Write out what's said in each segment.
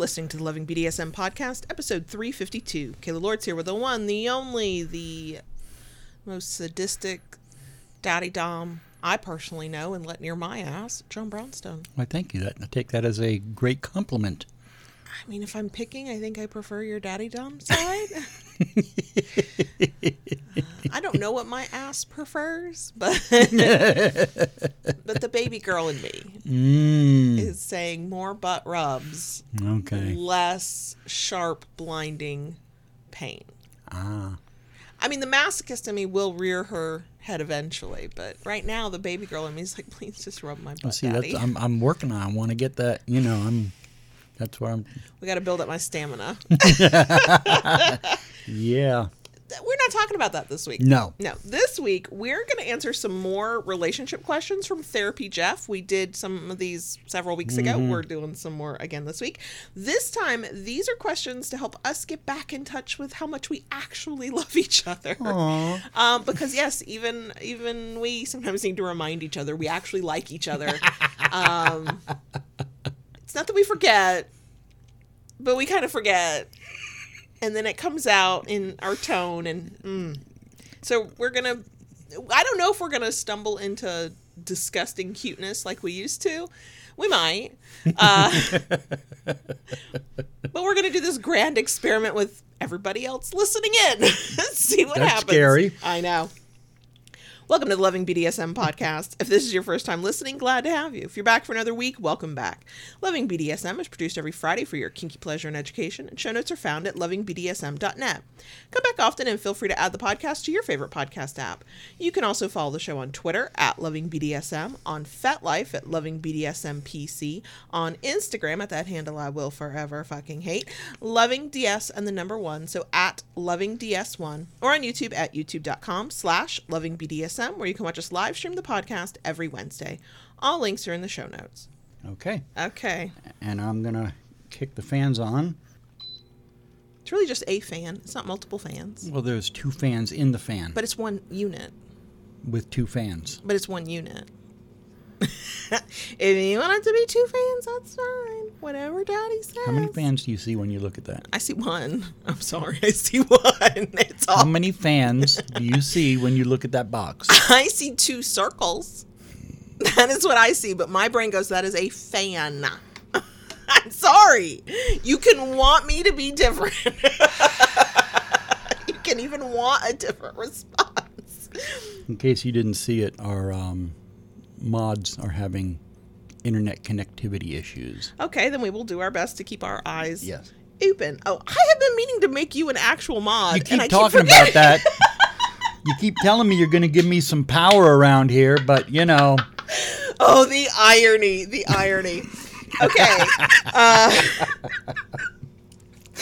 listening to the Loving BDSM podcast, episode 352. Kayla Lords here with the one, the only, the most sadistic daddy dom I personally know and let near my ass, John Brownstone. Why, thank you. That I take that as a great compliment. I mean, if I'm picking, I think I prefer your daddy dom side. I don't know what my ass prefers, but but the baby girl in me Mm, is saying more butt rubs, okay. less sharp, blinding pain. Ah. I mean, the masochist in me will rear her head eventually, but right now the baby girl in me is like, please just rub my butt, Well, see, I'm I'm working on. I want to get that. You know, I'm. That's where I'm. we got to build up my stamina. Yeah. We're not talking about that this week. No. No, this week we're going to answer some more relationship questions from Therapy Jeff. We did some of these several weeks ago. Mm-hmm. We're doing some more again this week. This time, these are questions to help us get back in touch with how much we actually love each other. Um, because yes, even even we sometimes need to remind each other we actually like each other. um, it's not that we forget, but we kind of forget, and then it comes out in our tone, and mm. so we're gonna. I don't know if we're gonna stumble into disgusting cuteness like we used to. We might. Uh, but we're gonna do this grand experiment with everybody else listening in. See what That's happens. scary. I know. Welcome to the Loving BDSM podcast. If this is your first time listening, glad to have you. If you're back for another week, welcome back. Loving BDSM is produced every Friday for your kinky pleasure and education, and show notes are found at lovingbdsm.net. Come back often and feel free to add the podcast to your favorite podcast app. You can also follow the show on Twitter at lovingbdsm, on FetLife at lovingbdsmpc, on Instagram at that handle I will forever fucking hate, lovingds and the number one, so at lovingds1, or on YouTube at youtube.com slash lovingbdsm, where you can watch us live stream the podcast every Wednesday. All links are in the show notes. Okay. Okay. And I'm gonna kick the fans on. It's really just a fan. It's not multiple fans. Well, there's two fans in the fan, But it's one unit. with two fans. But it's one unit. if you want it to be two fans, that's fine. Whatever daddy says. How many fans do you see when you look at that? I see one. I'm sorry. I see one. It's all. How many fans do you see when you look at that box? I see two circles. That is what I see, but my brain goes, that is a fan. I'm sorry. You can want me to be different. you can even want a different response. In case you didn't see it, our um, mods are having internet connectivity issues. Okay, then we will do our best to keep our eyes Yes. open. Oh, I have been meaning to make you an actual mod. You and keep I talking keep about that. You keep telling me you're going to give me some power around here, but you know, Oh, the irony, the irony. Okay. Uh,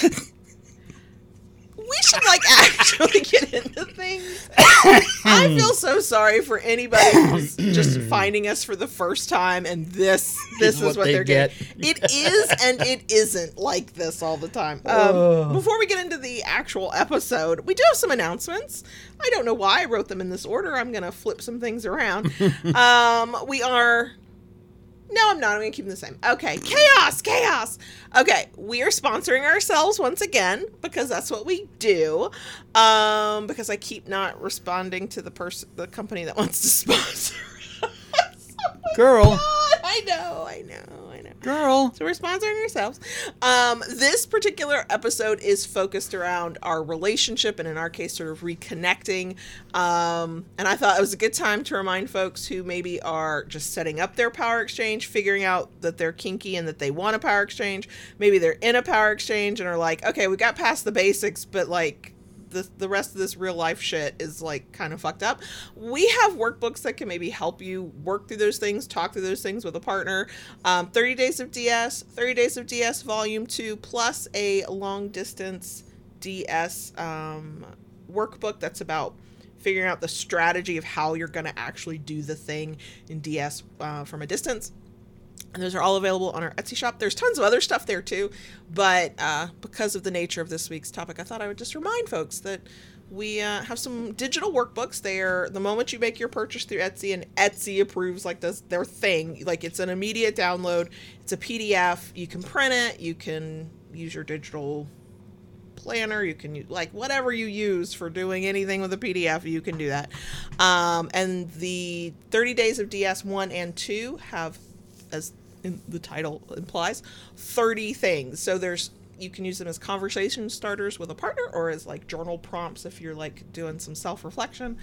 should like actually get into things. I feel so sorry for anybody who's just finding us for the first time and this this Is is, what what they they're get. getting. It is and it isn't like this all the time. Um. Before we get into the actual episode, we do have some announcements. I don't know why I wrote them in this order. I'm gonna flip some things around. um, we are no, I'm not. I'm going to keep them the same. Okay. Chaos, chaos. Okay. We are sponsoring ourselves once again because that's what we do. Um, because I keep not responding to the person, the company that wants to sponsor. us. Oh Girl. God, I know, I know. Girl, So we're sponsoring ourselves. Um, this particular episode is focused around our relationship and in our case sort of reconnecting. Um, and I thought it was a good time to remind folks who maybe are just setting up their power exchange, figuring out that they're kinky and that they want a power exchange. Maybe they're in a power exchange and are like, okay, we got past the basics, but like the, the rest of this real life shit is like kind of fucked up. We have workbooks that can maybe help you work through those things, talk through those things with a partner. Um, 30 Days of DS, 30 Days of DS Volume 2, plus a long distance DS um, workbook that's about figuring out the strategy of how you're going to actually do the thing in DS uh, from a distance. And those are all available on our Etsy shop. There's tons of other stuff there too, but uh, because of the nature of this week's topic, I thought I would just remind folks that we uh, have some digital workbooks. They are the moment you make your purchase through Etsy, and Etsy approves like this their thing. Like it's an immediate download. It's a PDF. You can print it. You can use your digital planner you can use like whatever you use for doing anything with a pdf you can do that um, and the 30 days of ds 1 and 2 have as in the title implies 30 things. So there's you can use them as conversation starters with a partner or as like journal prompts if you're like doing some self-reflection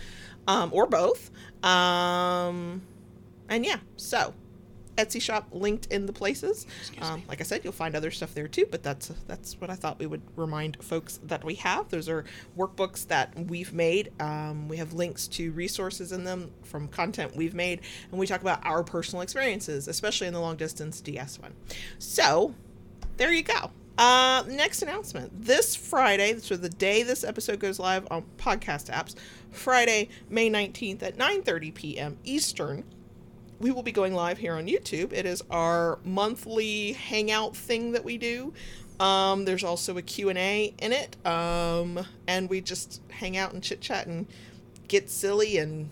um, or both. Um, and yeah so Etsy shop linked in the places. Um, like I said, you'll find other stuff there too, but that's that's what I thought we would remind folks that we have. Those are workbooks that we've made. Um, we have links to resources in them from content we've made, and we talk about our personal experiences, especially in the long distance DS one. So there you go. Uh, next announcement. This Friday, so the day this episode goes live on podcast apps, Friday, May 19th at 9:30 p.m. Eastern, we will be going live here on YouTube. It is our monthly hangout thing that we do. Um, there's also a Q&A in it. Um, and we just hang out and chit chat and get silly and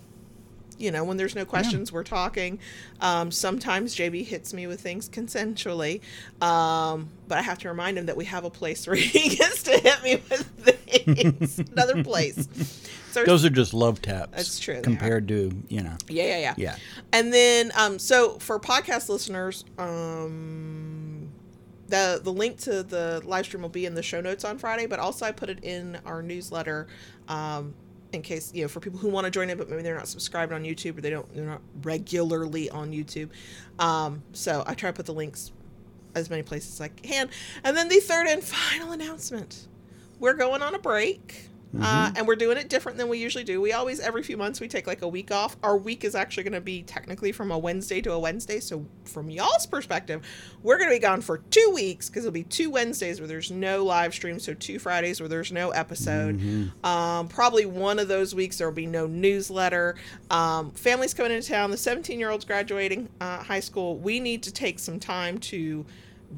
you know, when there's no questions, yeah. we're talking. Um, sometimes JB hits me with things consensually, um, but I have to remind him that we have a place where he gets to hit me with things. Another place. So Those are just love taps. That's true. Compared to you know. Yeah, yeah, yeah. Yeah. And then, um, so for podcast listeners, um, the the link to the live stream will be in the show notes on Friday, but also I put it in our newsletter. Um, in case you know for people who want to join it but maybe they're not subscribed on youtube or they don't they're not regularly on youtube. Um, so i try to put the links as many places as i can. And then the third and final announcement. We're going on a break mm-hmm. Uh, and we're doing it different than we usually do. We always, every few months, we take like a week off. Our week is actually going to be technically from a Wednesday to a Wednesday. So, from y'all's perspective, we're going to be gone for two weeks because it'll be two Wednesdays where there's no live stream. So, two Fridays where there's no episode. Mm-hmm. Um, probably one of those weeks there will be no newsletter. Um, families coming into town. The 17 year old's graduating uh, high school. We need to take some time to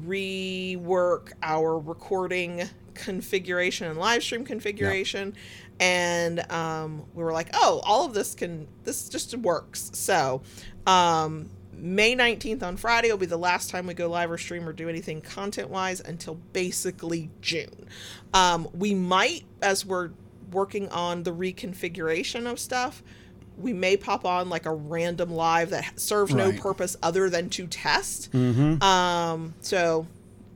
rework our recording configuration and live stream configuration. Yep. And um, we were like, oh, all of this can, this just works. So, um, May 19th on Friday will be the last time we go live or stream or do anything content wise until basically June. Um, we might, as we're working on the reconfiguration of stuff, we may pop on like a random live that serves right. no purpose other than to test. Mm-hmm. Um, so,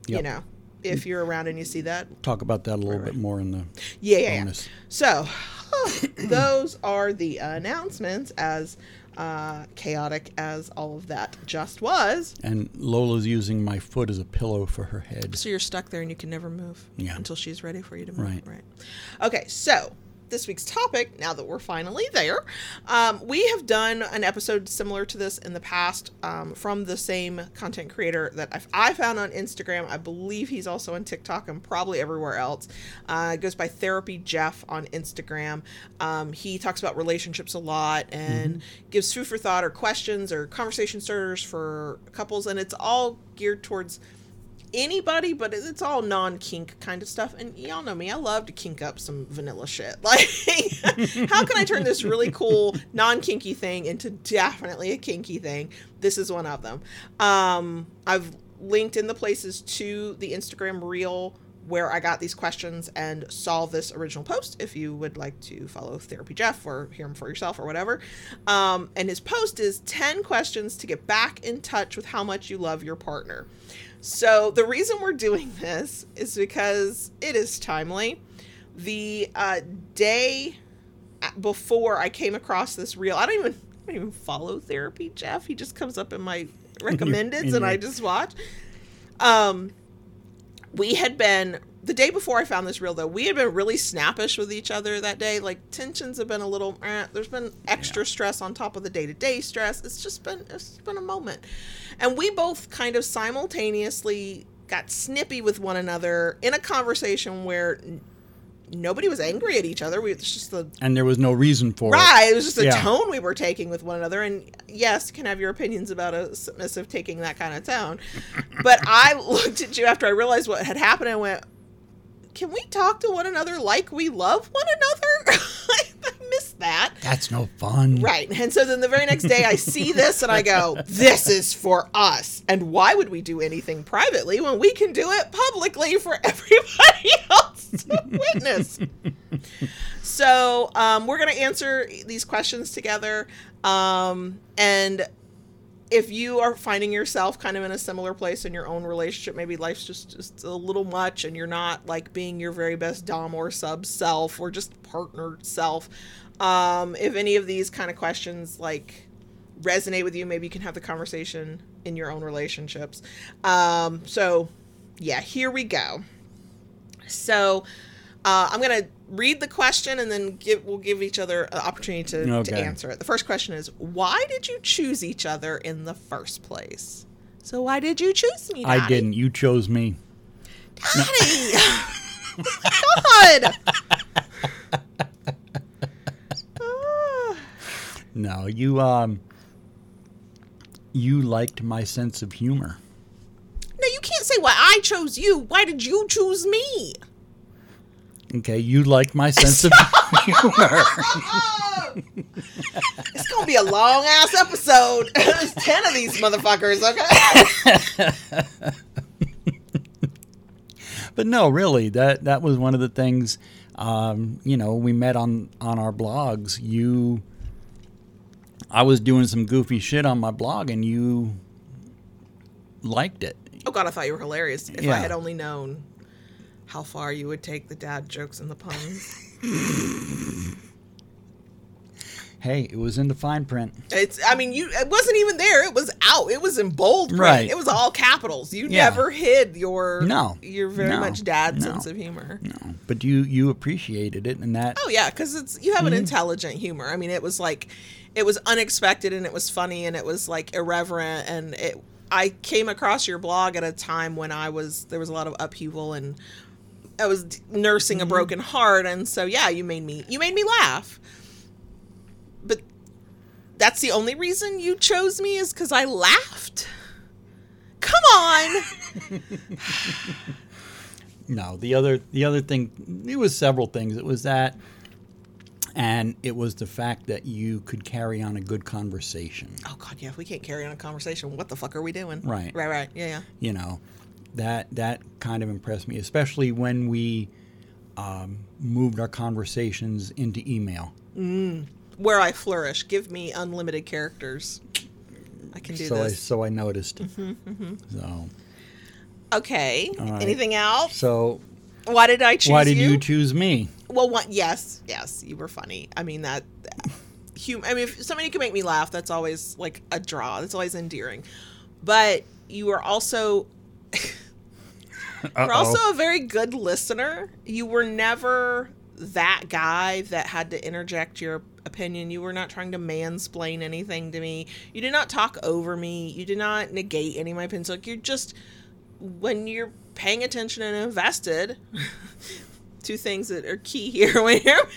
yep. you know, if you're around and you see that. Talk about that a little right. bit more in the yeah, yeah, bonus. Yeah. So those are the announcements as uh, chaotic as all of that just was. And Lola's using my foot as a pillow for her head. So you're stuck there and you can never move yeah. until she's ready for you to move. Right. Right. Okay, so this week's topic, now that we're finally there, um, we have done an episode similar to this in the past um, from the same content creator that I've, I found on Instagram. I believe he's also on TikTok and probably everywhere else. Uh, goes by Therapy Jeff on Instagram. Um, he talks about relationships a lot and mm-hmm. gives food for thought or questions or conversation starters for couples, and it's all geared towards anybody, but it's all non kink kind of stuff. And y'all know me, I love to kink up some vanilla shit. Like, how can I turn this really cool non kinky thing into definitely a kinky thing? This is one of them. Um, I've linked in the places to the Instagram reel where I got these questions and saw this original post if you would like to follow Therapy Jeff or hear him for yourself or whatever. Um, and his post is 10 questions to get back in touch with how much you love your partner. So the reason we're doing this is because it is timely. The uh, day before I came across this reel, I don't even I don't even follow therapy, Jeff. He just comes up in my recommendeds and I just watch. Um, we had been the day before I found this reel, though, we had been really snappish with each other that day. Like tensions have been a little. Eh, there's been extra yeah. stress on top of the day to day stress. It's just been it's been a moment, and we both kind of simultaneously got snippy with one another in a conversation where nobody was angry at each other. We it's just the And there was no reason for it. right. It was just the Yeah. tone we were taking with one another. And yes, can have your opinions about a submissive taking that kind of tone. but I looked at you after I realized what had happened and went, "Can we talk to one another like we love one another?" I miss that. That's no fun. Right. And so then the very next day I see this and I go, this is for us. And why would we do anything privately when we can do it publicly for everybody else to witness? so um, we're going to answer these questions together. Um, and if you are finding yourself kind of in a similar place in your own relationship, maybe life's just, just a little much and you're not like being your very best dom or sub self or just partner self. Um, if any of these kind of questions like resonate with you, maybe you can have the conversation in your own relationships. Um, so yeah, here we go. So uh, I'm gonna read the question and then give we'll give each other an opportunity to, to answer it. The first question is why did you choose each other in the first place? So why did you choose me? Daddy? I didn't. You chose me. Daddy! God! Ah. No, you um you liked my sense of humor. no, you can't say why I chose you. Why did you choose me? Okay, you like my sense of humor. It's gonna be a long ass episode. There's ten of these motherfuckers. Okay. But no, really, that that was one of the things. Um, you know, we met on on our blogs. You, I was doing some goofy shit on my blog, and you liked it. Oh god, I thought you were hilarious. If I had only known how far you would take the dad jokes and the puns. Hey, it was in the fine print. It's I mean you it wasn't even there. It was out. It was in bold print. Right. It was all capitals. You Yeah. never hid your No. your very No. much dad No. sense of humor. No, but you you appreciated it, and that Oh yeah, because it's you have an Mm-hmm. intelligent humor. I mean, it was like, it was unexpected and it was funny and it was like irreverent and it. I came across your blog at a time when I was there was a lot of upheaval and I was nursing Mm-hmm. a broken heart and so yeah, you made me you made me laugh. But that's the only reason you chose me is because I laughed. Come on. No, the other the other thing it was several things. It was that and it was the fact that you could carry on a good conversation. Oh God, yeah. If we can't carry on a conversation, what the fuck are we doing? Right. Right. Right. Yeah. Yeah. You know, that that kind of impressed me, especially when we um, moved our conversations into email. where I flourish. Give me unlimited characters. I can do so I this. so I noticed. Mm-hmm, So okay. right. Anything else? so Why did I choose why did you? you choose me? well, one, yes, yes, you were funny. I mean that. Hum- I mean, if somebody can make me laugh, that's always like a draw. That's always endearing. But you were also You're also a very good listener. You were never that guy that had to interject your opinion. You were not trying to mansplain anything to me. You did not talk over me. You did not negate any of my opinions. Like you're just when you're paying attention and invested. two things that are key here when you're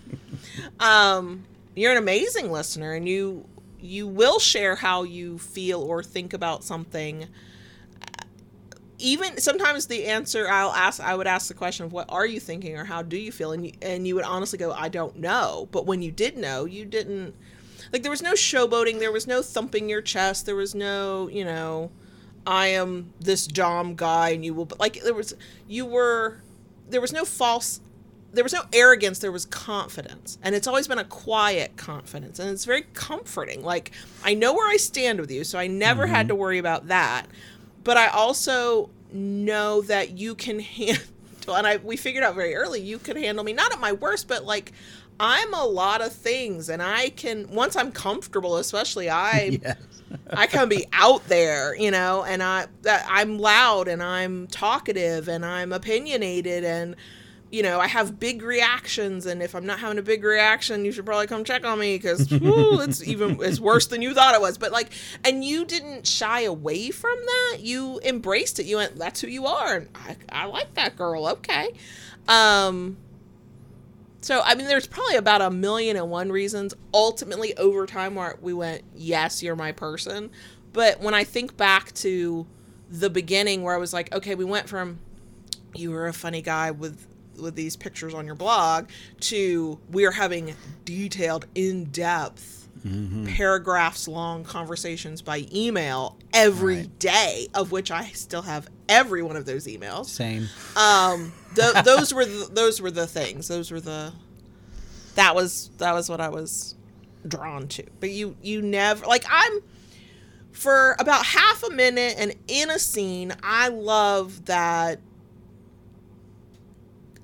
um you're an amazing listener and you you will share how you feel or think about something even sometimes the answer I'll ask I would ask the question of what are you thinking or how do you feel? And you, and you would honestly go I don't know. But when you did know you didn't like there was no showboating there was no thumping your chest there was no you know I am this dom guy and you will but like there was you were there was no false there was no arrogance there was confidence. And it's always been a quiet confidence. And it's very comforting. Like i know where i stand with you so i never had mm-hmm. to worry about that but i also know that you can handle and i we figured out very early you could handle me not at my worst but like i'm a lot of things and i can once i'm comfortable especially i Yes. I can be out there, you know, and I that I'm loud and I'm talkative and I'm opinionated and you know, I have big reactions and if I'm not having a big reaction, you should probably come check on me cuz it's even it's worse than you thought it was. But like and you didn't shy away from that. You embraced it. You went that's who you are and I I like that girl. Okay. Um So I mean, there's probably about a million and one reasons. Ultimately, over time, where we went, yes, you're my person. But when I think back to the beginning, where I was like, okay, we went from you were a funny guy with with these pictures on your blog to we're having detailed, in depth. Paragraphs long conversations by email every Right. day, of which I still have every one of those emails Same. um th- those were the, those were the things those were the that was that was what i was drawn to but you you never like i'm for about half a minute and in a scene i love that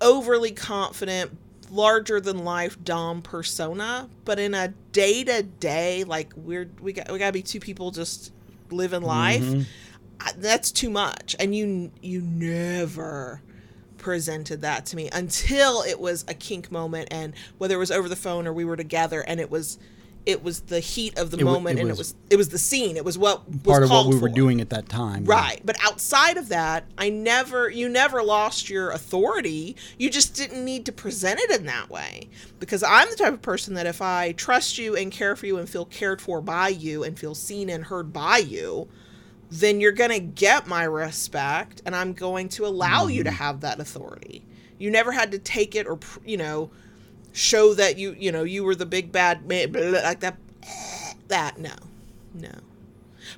overly confident larger than life dom persona but in a day to day like we're we got we got to be two people just living life Mm-hmm. I- that's too much and you you never presented that to me until it was a kink moment and whether it was over the phone or we were together and it was it was the heat of the It moment it and was- it was it was the scene it was what was Part of what we were doing at that time. Right. But outside of that, I never, you never lost your authority. You just didn't need to present it in that way. Because I'm the type of person that if I trust you and care for you and feel cared for by you and feel seen and heard by you, then you're going to get my respect and I'm going to allow you to mm-hmm. have that authority. You never had to take it or, you know, show that you, you know, you were the big bad man, like that. That, no. No.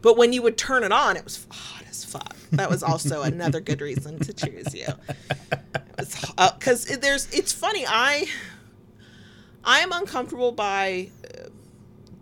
But when you would turn it on, it was hot as fuck. That was also another good reason to choose you. Because there's, it's funny. I, I am uncomfortable by uh,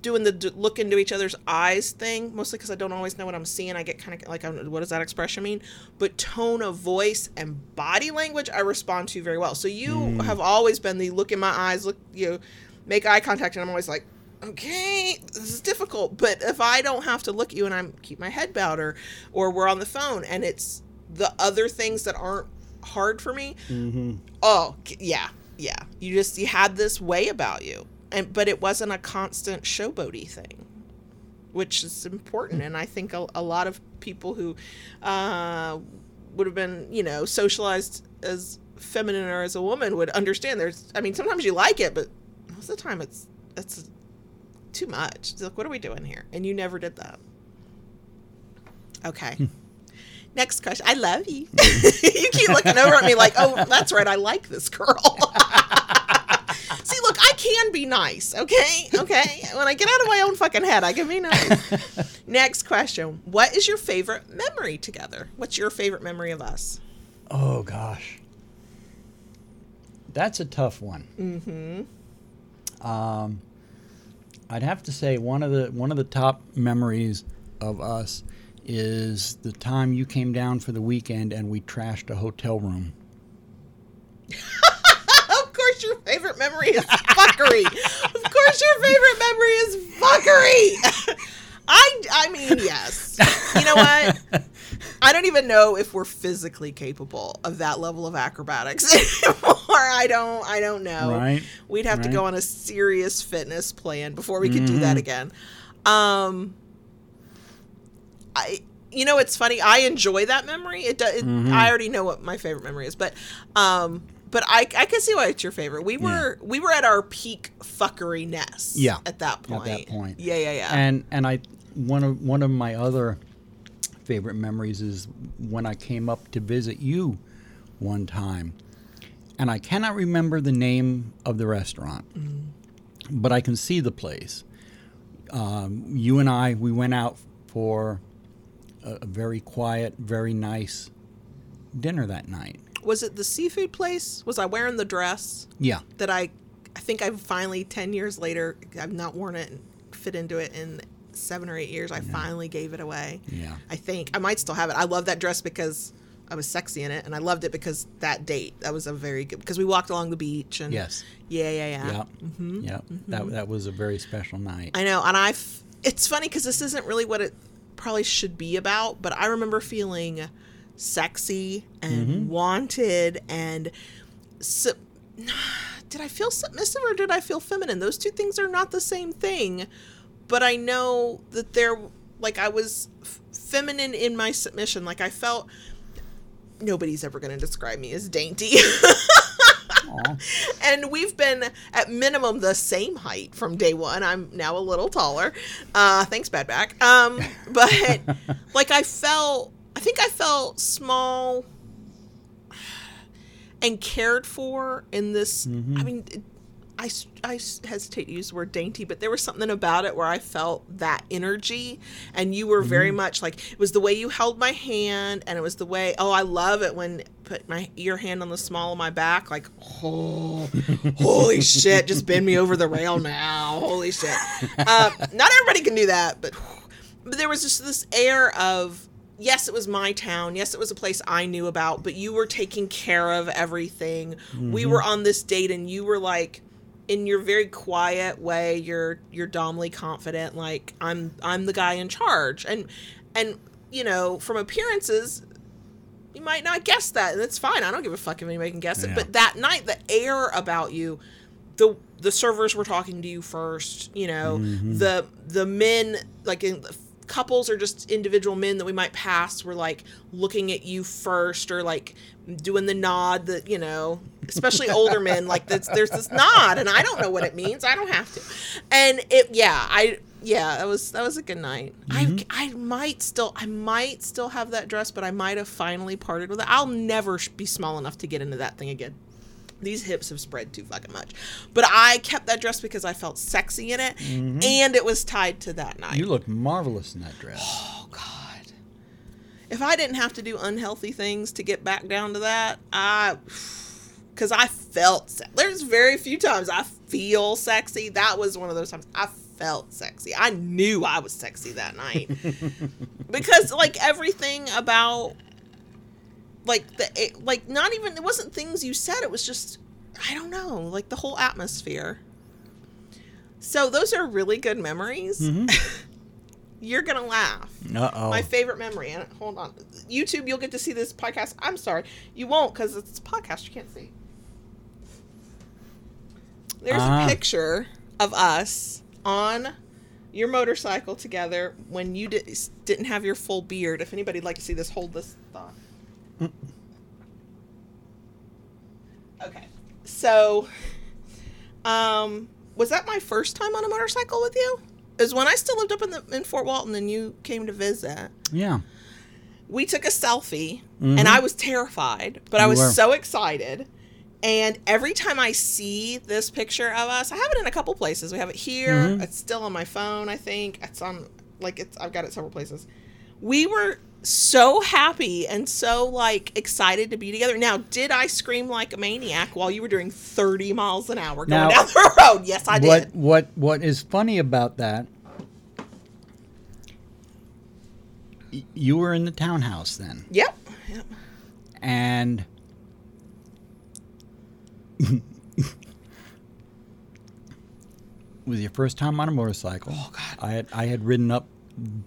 doing the d- look into each other's eyes thing, mostly because I don't always know what I'm seeing. I get kind of like, what does that expression mean? But tone of voice and body language, I respond to very well. So you mm. have always been the look in my eyes, look, you know, make eye contact, and I'm always like, okay, this is difficult. But if I don't have to look at you and I'm keep my head bowed, or or we're on the phone, and it's the other things that aren't hard for me, mm-hmm. oh yeah yeah you just you had this way about you and but it wasn't a constant showboaty thing which is important and i think a, a lot of people who uh, would have been you know socialized as feminine or as a woman would understand there's i mean sometimes you like it but most of the time it's it's too much it's like what are we doing here and you never did that okay Next question. I love you. you keep looking over at me like, oh, that's right. I like this girl. See, can be nice, okay? Okay. When I get out of my own fucking head, I can be nice. Next question. What is your favorite memory together? What's your favorite memory of us? Oh gosh, that's a tough one. Mm-hmm. Um, I'd have to say one of the one of the top memories of us is the time you came down for the weekend and we trashed a hotel room. of course, your favorite memory is fuckery. of course, your favorite memory is fuckery. I, I mean, yes. You know what? I don't even know if we're physically capable of that level of acrobatics anymore. I don't. I don't know. Right, We'd have to go on a serious fitness plan before we could do that again. Um, I. You know, it's funny. I enjoy that memory. It, do, it I already know what my favorite memory is, but um, but I I can see why it's your favorite. We were we were at our peak fuckeryness. Yeah, at that point. At that point. Yeah, yeah, yeah. And and I one of one of my other favorite memories is when I came up to visit you one time. And I cannot remember the name of the restaurant, but I can see the place. Um, you and I, we went out for a, a very quiet, very nice dinner that night. Was it the seafood place? Was I wearing the dress Yeah. that I? I think I've finally ten years later. I've not worn it and fit into it in seven or eight years. I finally gave it away. Yeah. I think I might still have it. I love that dress because I was sexy in it, and I loved it because that date that was a very good because we walked along the beach and Yes. yeah, yeah, yeah. Yeah. Mm-hmm. Yeah. Mm-hmm. That that was a very special night. I know, and I. It's funny because this isn't really what it probably should be about, but I remember feeling sexy and wanted and. Su- did I feel submissive or did I feel feminine? Those two things are not the same thing, but I know that they're like I was f- feminine in my submission. Like I felt nobody's ever going to describe me as dainty. And we've been at minimum the same height from day one. I'm now a little taller. Uh, thanks, bad back. Um, but like I felt, I think I felt small and cared for in this. I mean, I, I, s- I s- hesitate to use the word dainty, but there was something about it where I felt that energy, and you were very much like it was the way you held my hand, and it was the way. Oh, I love it when put my your hand on the small of my back, like oh, holy shit, just bend me over the rail now, holy shit. Um, not everybody can do that, but but there was just this air of yes, it was my town. Yes, it was a place I knew about, but you were taking care of everything. We mm-hmm. were on this date and you were like in your very quiet way, you're you're domly confident like I'm I'm the guy in charge. And and you know, from appearances you might not guess that, and it's fine. I don't give a fuck if anybody can guess it. But that night, the air about you, the the servers were talking to you first. You know, mm-hmm. the the men like in couples or just individual men that we might pass were like looking at you first or like doing the nod that you know especially older men like that's there's this nod and i don't know what it means. I don't have to. And it yeah i yeah that was that was a good night. I mm-hmm. i might still i might still have that dress but i might have finally parted with it. I'll never be small enough to get into that thing again these hips have spread too fucking much but i kept that dress because i felt sexy in it mm-hmm. and it was tied to that night You look marvelous in that dress. Oh God! If I didn't have to do unhealthy things to get back down to that, I, because I felt. Se- There's very few times I feel sexy. That was one of those times I felt sexy. I knew I was sexy that night because like everything about, like the it, like not even it wasn't things you said. It was just I don't know, like the whole atmosphere. So those are really good memories. You're gonna laugh. Uh oh. My favorite memory. And hold on, YouTube, you'll get to see this podcast. I'm sorry, you won't because it's a podcast. You can't see. There's Ah. a picture of us on your motorcycle together when you di- didn't have your full beard. If anybody'd like to see this, hold this thought. Mm. Okay, so, um, was that my first time on a motorcycle with you? Is when I still lived up in the in Fort Walton and you came to visit yeah. we took a selfie and mm-hmm. I was terrified, but I was were. so excited. And every time I see this picture of us, I have it in a couple places. We have it here. Mm-hmm. It's still on my phone, I think. It's on like it's I've got it several places. We were so happy and so like excited to be together. Now, did I scream like a maniac while you were doing 30 miles an hour going Now- down the road? Yes, I what did. what what is funny about that? y- You were in the townhouse then, Yep. yep. and was your first time on a motorcycle. Oh, God. I had I had ridden up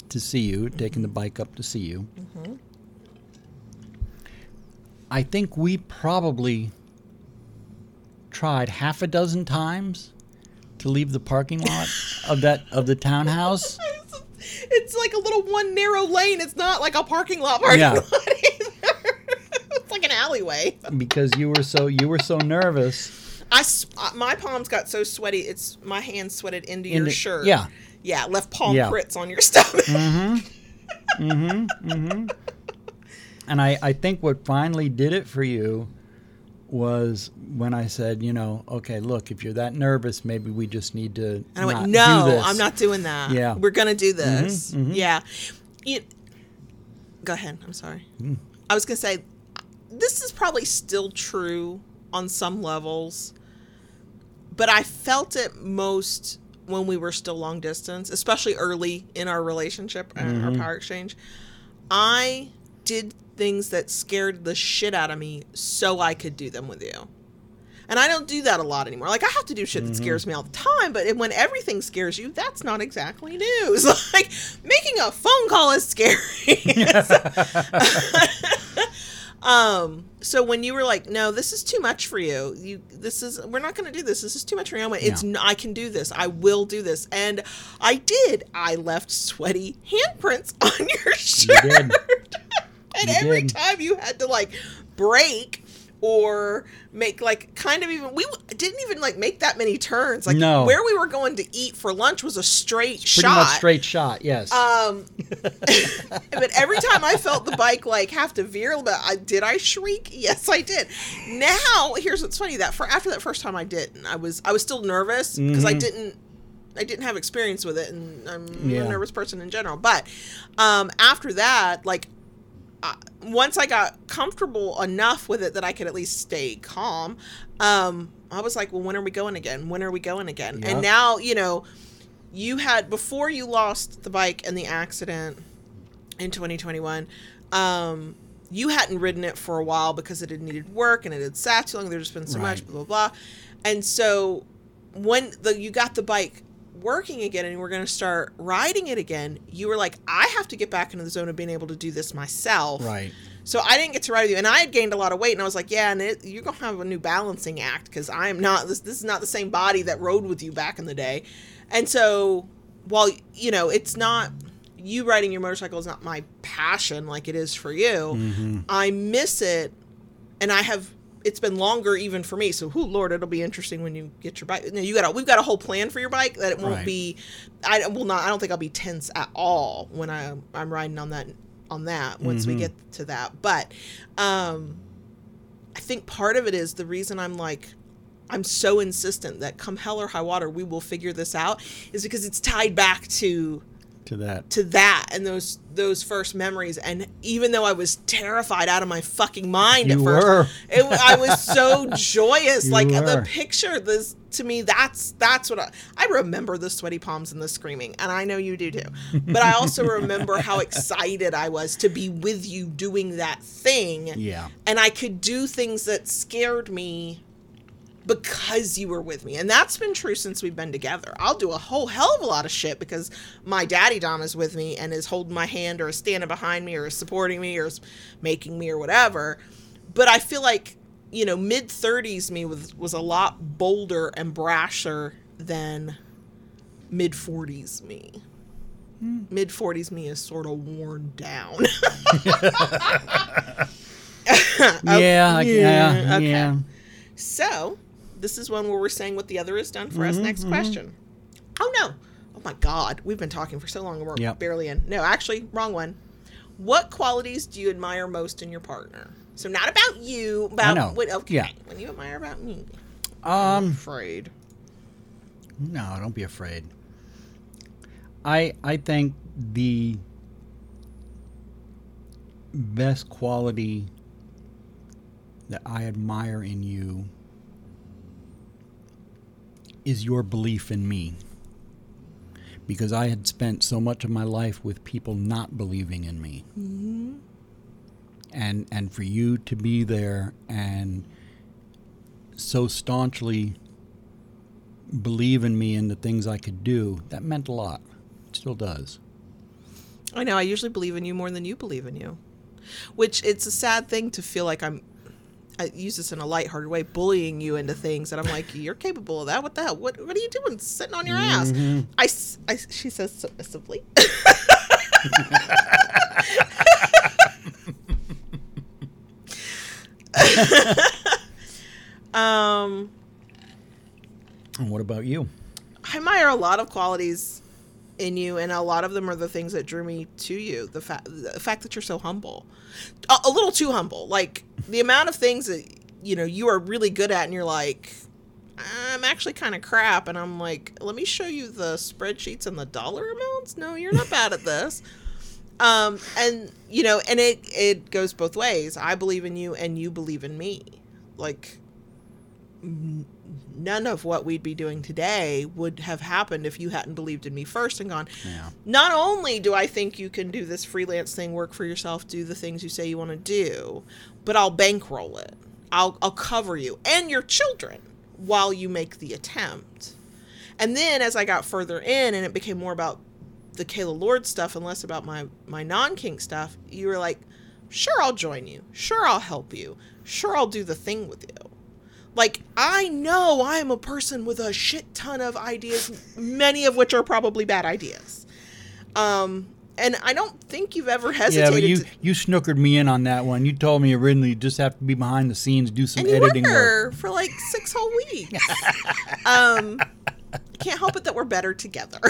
to see you, taking the bike up to see you. Mm-hmm. I think we probably tried half a dozen times to leave the parking lot of that of the townhouse. It's, it's like a little one narrow lane. It's not like a parking lot parking Yeah. lot either. it's like an alleyway. because you were so you were so nervous. I uh, my palms got so sweaty. It's my hands sweated into your shirt. yeah. Yeah, left palm Yeah. prints on your stomach. Mm-hmm. Mm-hmm. Mm-hmm. And I, I think what finally did it for you was when I said, you know, okay, look, if you're that nervous, maybe we just need to. And I went, no, do this." I'm not doing that. Yeah. We're going to do this. Yeah. You, go ahead. I'm sorry. I was going to say, this is probably still true on some levels, but I felt it most when we were still long distance, especially early in our relationship and our mm-hmm. power exchange. I did things that scared the shit out of me so I could do them with you. And I don't do that a lot anymore. Like I have to do shit that mm-hmm. scares me all the time, but when everything scares you, that's not exactly news. like making a phone call is scary. um so when you were like, "No, this is too much for you. You this is we're not going to do this. This is too much for you." I went, "It's Yeah. I can do this. I will do this." And I did. I left sweaty handprints on your shirt. did. and You every did. time you had to like break or make like kind of even we didn't even like make that many turns like No. where we were going to eat for lunch was a straight Pretty shot much straight shot. Yes. um but every time i felt the bike like have to veer a little bit I, did i shriek yes i did now here's what's funny that for after that first time i didn't i was i was still nervous because i Mhm. didn't I didn't have experience with it, and I'm Yeah. a nervous person in general. But um, after that, like uh, once I got comfortable enough with it that I could at least stay calm, um, I was like, well, when are we going again? When are we going again? And now, you know, you had before you lost the bike and the accident in 2021. Um, you hadn't ridden it for a while because it had needed work and it had sat too long. There's just been so much, blah blah blah. And so when the you got the bike working again and we're going to start riding it again, you were like, I have to get back into the zone of being able to do this myself. right. So I didn't get to ride with you, and I had gained a lot of weight, and I was like, "Yeah, and it, you're gonna have a new balancing act because I am not this. This is not the same body that rode with you back in the day." And so, while you know, it's not you riding your motorcycle is not my passion like it is for you. Mm-hmm. I miss it, and I have. It's been longer even for me. So, who Lord, it'll be interesting when you get your bike. No, you got a, we've got a whole plan for your bike that it won't Right. be. I will not. I don't think I'll be tense at all when I I'm riding on that on that once we Mhm. get to that. But um, I think part of it is the reason I'm like. I'm so insistent that come hell or high water, we will figure this out, is because it's tied back to To that. to that and those those first memories and even though i was terrified out of my fucking mind You at first were. it, i was so joyous You like the picture this to me that's that's what I, I remember the sweaty palms and the screaming and i know you do too but i also remember how excited i was to be with you doing that thing Yeah. and i could do things that scared me because you were with me. And that's been true since we've been together. I'll do a whole hell of a lot of shit because my daddy Dom is with me and is holding my hand or is standing behind me or is supporting me or is making me or whatever. But I feel like, you know, mid 30s me was, was a lot bolder and brasher than mid 40s me. Hmm. Mid 40s me is sort of worn down. Oh, yeah. I- Yeah. Oh, okay. Yeah. So, this is one where we're saying what the other has done for us. Mm-hmm, Next question. Oh no. Oh my god, we've been talking for so long and we're Yep. barely in. No, actually, wrong one. What qualities do you admire most in your partner? So not about you, about what okay. Yeah. When you admire about me. I'm Um. afraid. No, don't be afraid. I I think the best quality that I admire in you is your belief in me. Because I had spent so much of my life with people not believing in me. Mm-hmm. And and for you to be there and so staunchly believe in me and the things I could do, that meant a lot. It still does. I know, I usually believe in you more than you believe in you. Which it's a sad thing to feel like I'm I use this in a lighthearted way, bullying you into things And I'm like, you're capable of that. What the hell? What What are you doing, sitting on your ass? I, I- she says submissively. um, And what about you? I admire a lot of qualities in you, and a lot of them are the things that drew me to you. The fact, the fact that you're so humble, a, a little too humble. Like the amount of things that you know you are really good at, and you're like, I'm actually kind of crap, and I'm like, let me show you the spreadsheets and the dollar amounts. No, you're not bad at this. Um, and you know, and it it goes both ways. I believe in you, and you believe in me. Like none of what we'd be doing today would have happened if you hadn't believed in me first and gone, Yeah. not only do I think you can do this freelance thing, work for yourself, do the things you say you want to do, but I'll bankroll it. I'll, I'll cover you and your children while you make the attempt. And then as I got further in and it became more about the Kayla Lord stuff and less about my, my non kink stuff, you were like, sure, I'll join you. Sure, I'll help you. Sure, I'll do the thing with you like I know I am a person with a shit ton of ideas, many of which are probably bad ideas. Um, and I don't think you've ever hesitated. Yeah, but you to, you snookered me in on that one. You told me originally you just have to be behind the scenes, do some editing work. for like six whole weeks. um, can't help it that we're better together.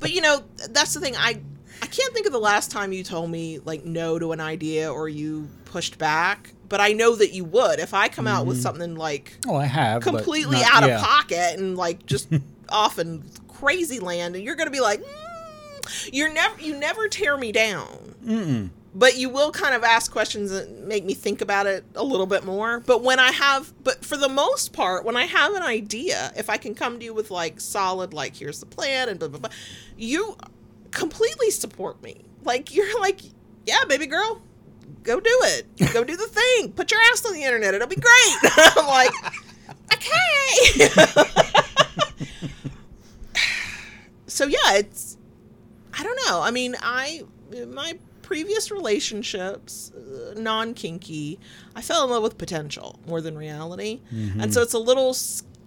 but you know, that's the thing. I I can't think of the last time you told me like no to an idea or you pushed back. But I know that you would if I come out with something like Oh, I have completely not- out yeah. of pocket and like just off in crazy land, and you're gonna be like, mm, you're never you never tear me down. Mm-mm. but you will kind of ask questions that make me think about it a little bit more. But when I have, but for the most part, when I have an idea, if I can come to you with like solid, like here's the plan and blah blah blah, you completely support me. Like you're like, yeah, baby girl, go do it, go do the thing, put your ass on the internet, it'll be great. I'm like, okay. so yeah, it's I don't know. I mean, I my previous relationships, uh, non kinky, I fell in love with potential more than reality, and so it's a little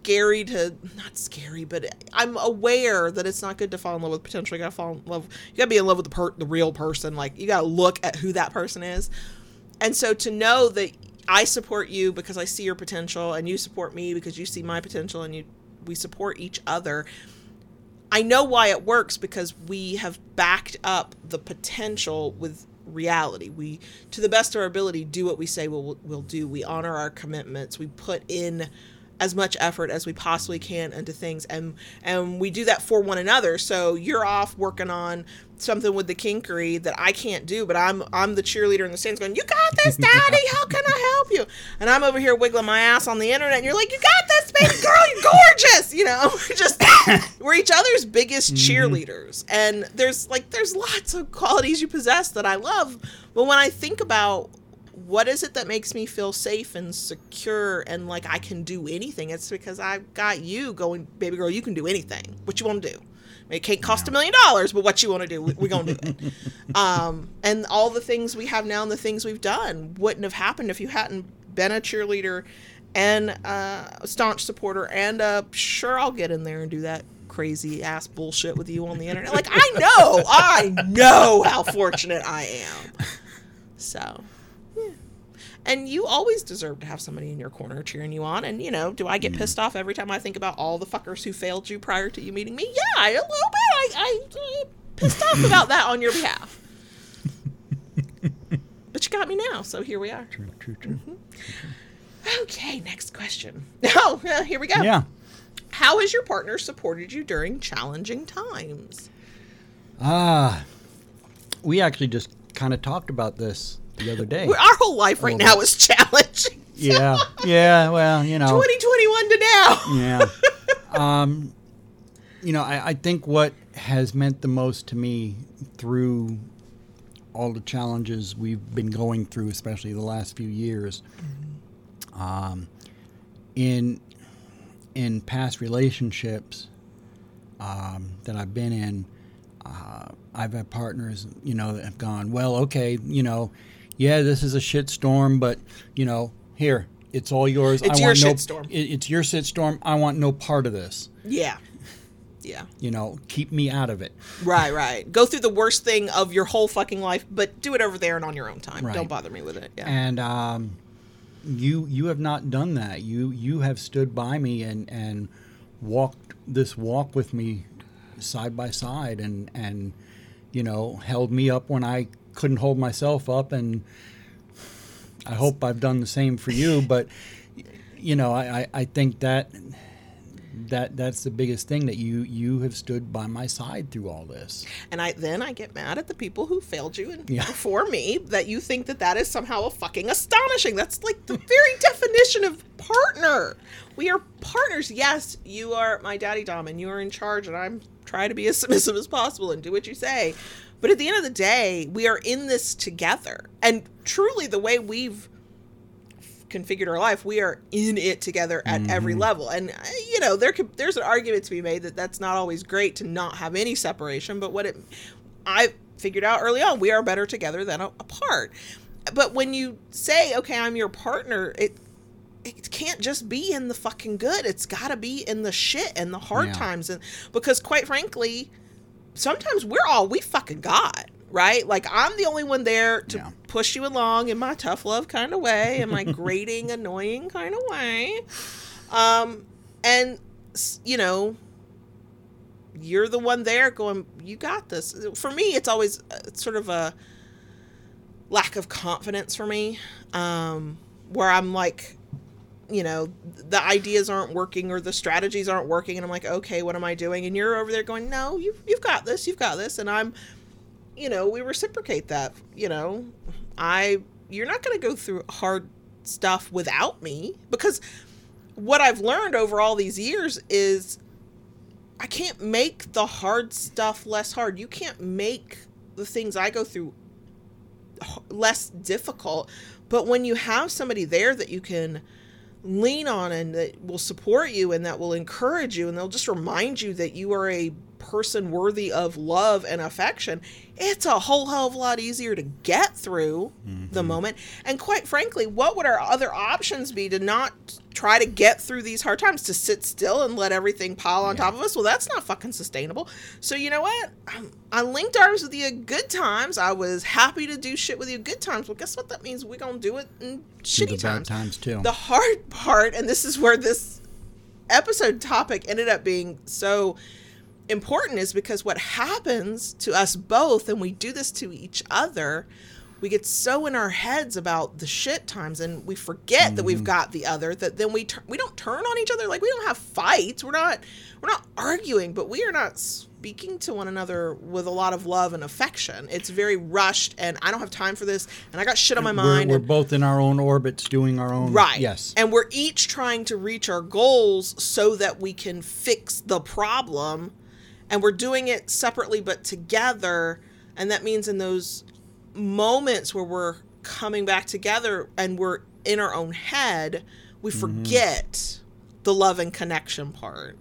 scary to not scary, but I'm aware that it's not good to fall in love with potential. You gotta fall in love. You gotta be in love with the per- the real person. Like you gotta look at who that person is, and so to know that I support you because I see your potential, and you support me because you see my potential, and you we support each other. I know why it works because we have backed up the potential with reality. We, to the best of our ability, do what we say we'll, we'll do. We honor our commitments. We put in as much effort as we possibly can into things, and and we do that for one another. So you're off working on something with the kinkery that I can't do, but I'm I'm the cheerleader in the stands going, "You got this, Daddy. How can I help you?" And I'm over here wiggling my ass on the internet, and you're like, "You got this, baby girl. You're gorgeous." You know, we're just we're each other's biggest mm-hmm. cheerleaders, and there's like there's lots of qualities you possess that I love, but when I think about what is it that makes me feel safe and secure and like I can do anything? It's because I've got you going, baby girl, you can do anything. What you want to do? It can't cost a million dollars, but what you want to do, we- we're going to do it. um, and all the things we have now and the things we've done wouldn't have happened if you hadn't been a cheerleader and uh, a staunch supporter and uh, sure, I'll get in there and do that crazy ass bullshit with you on the internet. Like, I know, I know how fortunate I am. So. And you always deserve to have somebody in your corner cheering you on. And, you know, do I get mm. pissed off every time I think about all the fuckers who failed you prior to you meeting me? Yeah, a little bit. I, I, I pissed off about that on your behalf. but you got me now, so here we are. True, true, true. Mm-hmm. Okay, next question. Oh, here we go. Yeah. How has your partner supported you during challenging times? Ah, we actually just kind of talked about this the other day. Our whole life right little now is challenging. Yeah, yeah. Well, you know, 2021 to now. yeah. Um, you know, I, I think what has meant the most to me through all the challenges we've been going through, especially the last few years, um, in in past relationships um, that I've been in, uh, I've had partners, you know, that have gone, well, okay, you know, yeah, this is a shit storm, but you know, here, it's all yours. It's I your want no, shitstorm. it- It's your shit storm. I want no part of this. Yeah. Yeah. You know, keep me out of it. Right, right. Go through the worst thing of your whole fucking life, but do it over there and on your own time. Right. Don't bother me with it. Yeah. And um, you you have not done that. You you have stood by me and and walked this walk with me side by side and and you know held me up when I couldn't hold myself up and I hope I've done the same for you but you know I, I, I think that that that's the biggest thing that you you have stood by my side through all this And I then I get mad at the people who failed you and Yeah. before me that you think that that is somehow a fucking astonishing. That's like the very definition of partner. We are partners. Yes, you are my daddy dom and you are in charge and I'm trying to be as submissive as possible and do what you say. But at the end of the day, we are in this together. And truly the way we've configured our life, we are in it together at every level. And uh, you know, there could there's an argument to be made that that's not always great to not have any separation. But what it, I figured out early on, we are better together than apart. But when you say, "Okay, I'm your partner," it it can't just be in the fucking good. It's got to be in the shit and the hard Yeah. times, and because quite frankly. Sometimes we're all we fucking got, right? Like I'm the only one there to Yeah. push you along in my tough love kind of way, in my grating, annoying kind of way. Um, and you know, you're the one there going, you got this. For me, it's always uh, it's sort of a lack of confidence for me, um, where I'm like, you know, the ideas aren't working or the strategies aren't working, and I'm like, okay, what am I doing? And you're over there going, no, you've you've got this, you've got this, and I'm, you know, we reciprocate that. You know, I you're not going to go through hard stuff without me because what I've learned over all these years is I can't make the hard stuff less hard. You can't make the things I go through less difficult. But when you have somebody there that you can lean on and that will support you and that will encourage you and they'll just remind you that you are a person worthy of love and affection, it's a whole hell of a lot easier to get through the moment. And quite frankly, what would our other options be to not try to get through these hard times? To sit still and let everything pile on top of us? Well, that's not fucking sustainable. So, you know what? Um, I linked arms with you good times. I was happy to do shit with you good times. Well, guess what? That means we're going to do it in shitty the times. times too. The hard part, and this is where this episode topic ended up being so important, is because what happens to us both, and we do this to each other, we get so in our heads about the shit times, and we forget that we've mm-hmm. got the other. That then we tur- we don't turn on each other like we don't have fights. We're not we're not arguing, but we are not speaking to one another with a lot of love and affection. It's very rushed, and I don't have time for this, and I got shit on my we're, mind. we're and- both in our own orbits doing our own Right. yes And we're each trying to reach our goals so that we can fix the problem. And we're doing it separately but together. And that means in those moments where we're coming back together and we're in our own head, we mm-hmm. forget the love and connection part.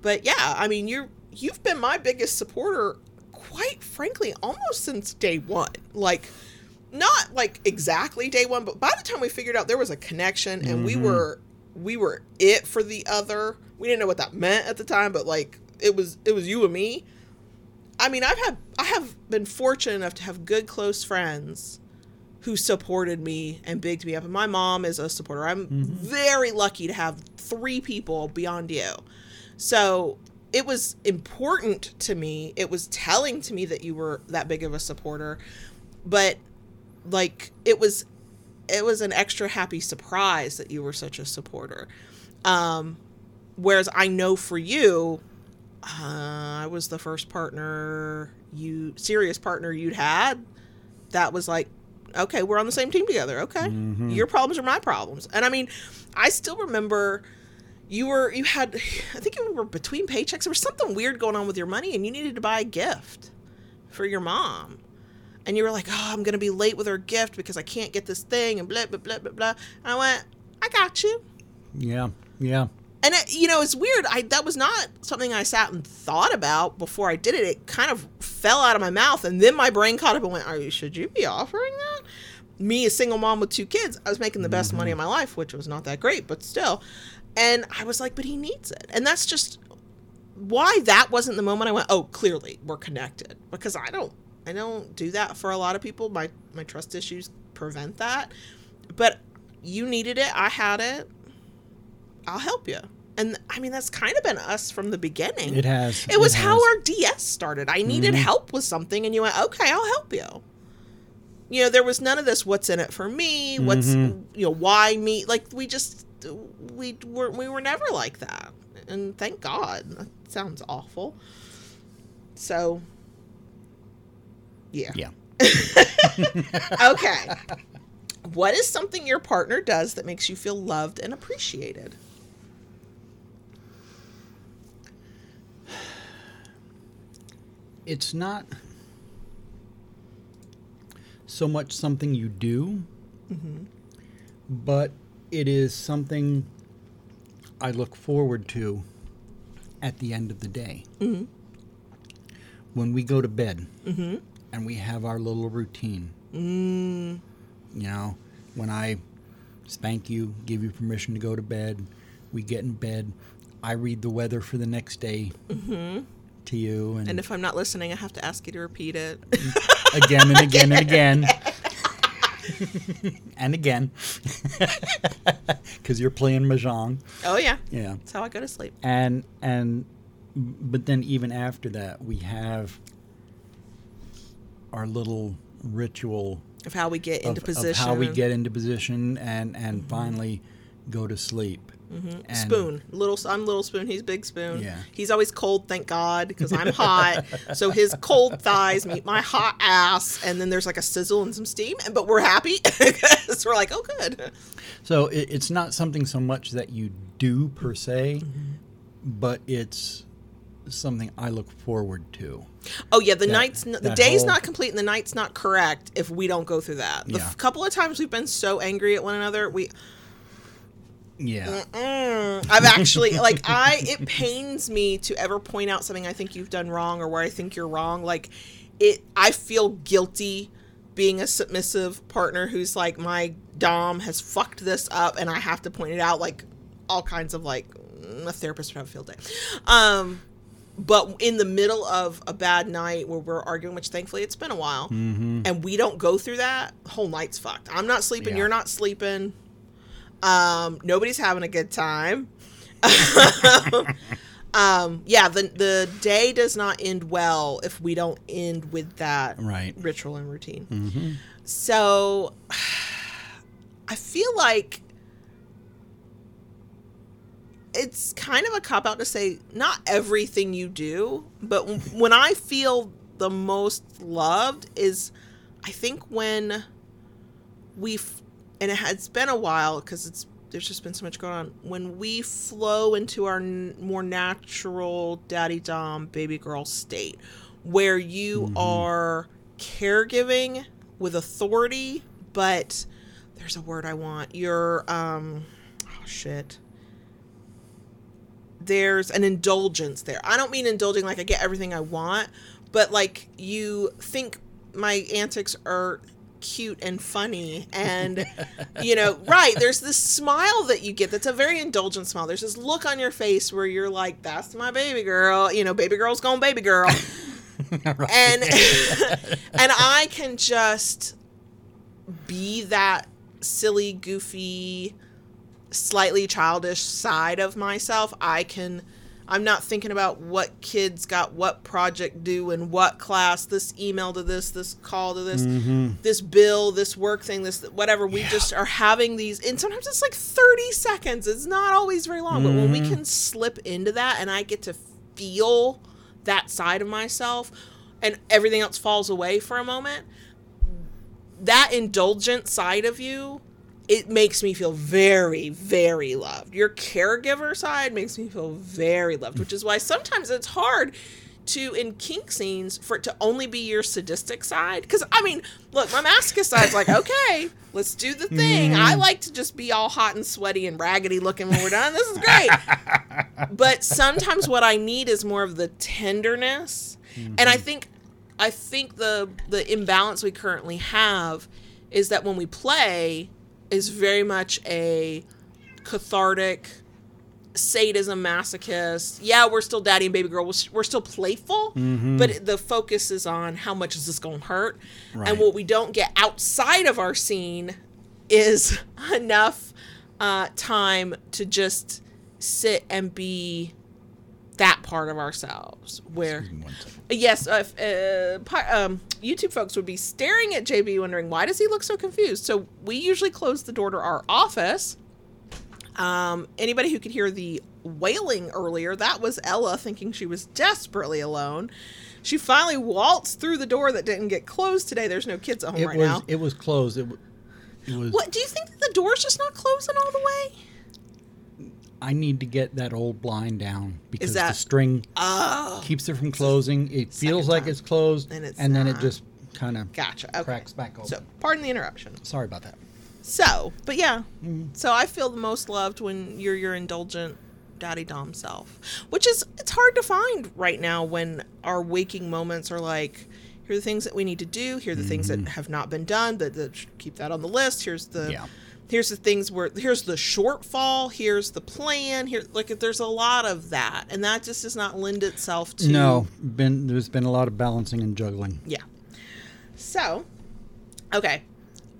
But yeah, I mean, you're you've been my biggest supporter quite frankly almost since day 1. Like not like exactly day one, but by the time we figured out there was a connection and we mm-hmm. were we were it for the other. We didn't know what that meant at the time, but like it was it was you and me. I mean, I've had I have been fortunate enough to have good close friends who supported me and bigged me up. And my mom is a supporter. I'm very lucky to have three people beyond you. So it was important to me. It was telling to me that you were that big of a supporter. But like it was it was an extra happy surprise that you were such a supporter. Um whereas I know for you uh, I was the first partner you serious partner you'd had. That was like okay we're on the same team together. Okay. Your problems are my problems. And i mean i still remember you were you had i think you were between paychecks. There was something weird going on with your money and you needed to buy a gift for your mom. And you were like oh i'm gonna be late with her gift because i can't get this thing and blah blah blah blah blah. And i went i got you. Yeah yeah and it, you know it's weird. I that was not something i sat and thought about before i did it. It kind of fell out of my mouth and then my brain caught up and went are you should you be offering that? Me a single mom with two kids i was making the best money mm-hmm. of my life which was not that great but still. And i was like but he needs it. And that's just why that wasn't the moment i went oh clearly we're connected. Because i don't i don't do that for a lot of people. My my trust issues prevent that. But you needed it. I had it I'll help you. And I mean, that's kind of been us from the beginning. It has. It was It how our DS started. I needed mm-hmm. help with something, and you went, okay, I'll help you. You know, there was none of this. What's in it for me? What's mm-hmm. you know why me? Like we just we were we were never like that, and thank God. That sounds awful. So, yeah. Yeah. Okay. what is something your partner does that makes you feel loved and appreciated? It's not so much something you do, mm-hmm. but it is something I look forward to at the end of the day. Mm-hmm. When we go to bed mm-hmm. and we have our little routine. Mm. You know, when I spank you, give you permission to go to bed, we get in bed, I read the weather for the next day. To you and, And if I'm not listening, I have to ask you to repeat it. again and again and again. and again. Because you're playing Mahjong. oh yeah, Yeah. that's how I go to sleep. and and but then even after that we have our little ritual Of how we get of, into of position. how we get into position and and mm-hmm. finally go to sleep Mm-hmm. and spoon. Little, I'm little spoon. He's big spoon. Yeah. He's always cold, thank God, because I'm hot. so his cold thighs meet my hot ass, and then there's like a sizzle and some steam. And but we're happy because we're like, oh, good. so it, it's not something so much that you do per se mm-hmm. but it's something i look forward to Oh yeah, the That- night's n- the day's whole- not complete and the night's not correct if we don't go through that. The Yeah. f- couple of times we've been so angry at one another, we yeah Mm, I've actually like I it pains me to ever point out something I think you've done wrong or where I think you're wrong. Like it I feel guilty being a submissive partner who's like my dom has fucked this up and I have to point it out like all kinds of like mm, a therapist would have a field day. Um but in the middle of a bad night where we're arguing, which thankfully it's been a while, and we don't go through that, whole night's fucked. I'm not sleeping, Yeah. you're not sleeping. Um, nobody's having a good time. um, yeah, the the day does not end well if we don't end with that Right. ritual and routine. So I feel like it's kind of a cop out to say not everything you do, but when I feel the most loved is I think when we've and it has been a while because it's there's just been so much going on. When we flow into our n- more natural daddy dom baby girl state where you are caregiving with authority but there's a word i want. You're um oh shit. There's an indulgence there. I don't mean indulging like I get everything I want, but like you think my antics are cute and funny and you know right there's this smile that you get that's a very indulgent smile. There's this look on your face where you're like that's my baby girl you know baby girl's gone baby girl. And and i can just be that silly goofy slightly childish side of myself. I can i'm not thinking about what kids got what project due in what class this email to this this call to this mm-hmm. this bill this work thing this whatever. We just are having these and sometimes it's like 30 seconds. It's not always very long but when we mm-hmm. can slip into that and i get to feel that side of myself and everything else falls away for a moment that indulgent side of you it makes me feel very very loved. Your caregiver side makes me feel very loved which is why sometimes it's hard to in kink scenes for it to only be your sadistic side. Because i mean look my masochist side's like okay let's do the thing. I mm. like to just be all hot and sweaty and raggedy looking when we're done. This is great. But sometimes what i need is more of the tenderness. And i mm-hmm. think i think the the imbalance we currently have is that when we play is very much a cathartic sadism masochist yeah we're still daddy and baby girl we're, we're still playful but the focus is on how much is this going to hurt Right. and what we don't get outside of our scene is enough uh, time to just sit and be that part of ourselves where. Yes uh, uh, um, youtube folks would be staring at jb wondering why does he look so confused? So we usually close the door to our office. Um, anybody who could hear the wailing earlier that was ella thinking she was desperately alone. She finally waltzed through the door that didn't get closed today. There's no kids at home It right was now. it was closed. It, wa- it was. what do you think that the door's just not closing all the way I need to get that old blind down because the string oh keeps it from closing. It feels like it's closed, And it's then it just kind of gotcha okay cracks back open. so pardon the interruption Sorry about that. So, but yeah. Mm-hmm. So I feel the most loved when you're your indulgent daddy dom self, which is it's hard to find right now when our waking moments are like here are the things that we need to do, here are the things that have not been done, that, that keep that on the list. Here's the Mm-hmm. Yeah. Here's the things where here's the shortfall, here's the plan, here like there's a lot of that, and that just does not lend itself to No, been there's been a lot of balancing and juggling. Yeah. So, okay.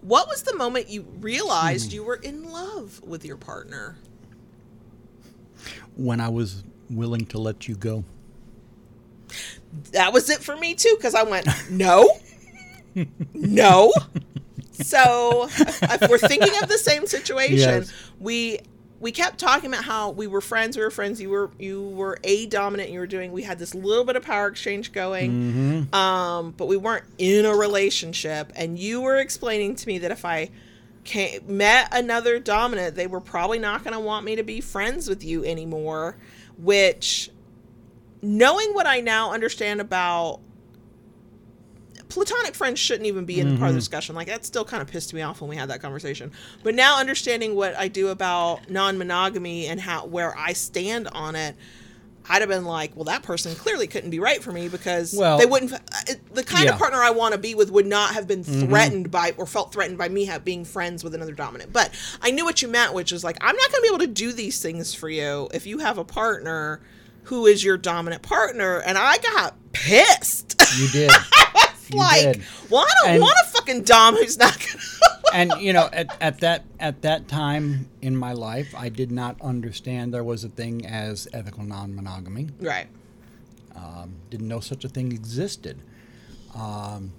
What was the moment you realized hmm. you were in love with your partner? When I was willing to let you go. That was it for me too, because I went, no, no. So, if we're thinking of the same situation, Yes. we we kept talking about how we were friends. We were friends. You were you were a dominant. You were doing. We had this little bit of power exchange going, um, but we weren't in a relationship. And you were explaining to me that if I came, met another dominant, they were probably not going to want me to be friends with you anymore. Which, knowing what I now understand about platonic friends shouldn't even be in the part of the mm-hmm. discussion. Like that still kind of pissed me off when we had that conversation. But now understanding what I do about non-monogamy and how where I stand on it, I'd have been like, well, that person clearly couldn't be right for me because Well- they wouldn't. The kind Yeah. of partner I want to be with would not have been mm-hmm. threatened by or felt threatened by me have, being friends with another dominant. But I knew what you meant, which is like, I'm not going to be able to do these things for you if you have a partner who is your dominant partner. And I got pissed. You did. Like, well, I don't And- want a fucking dom who's not gonna. and you know, at, at that at that time in my life, I did not understand there was a thing as ethical non-monogamy. right. Um, didn't know such a thing existed. Um,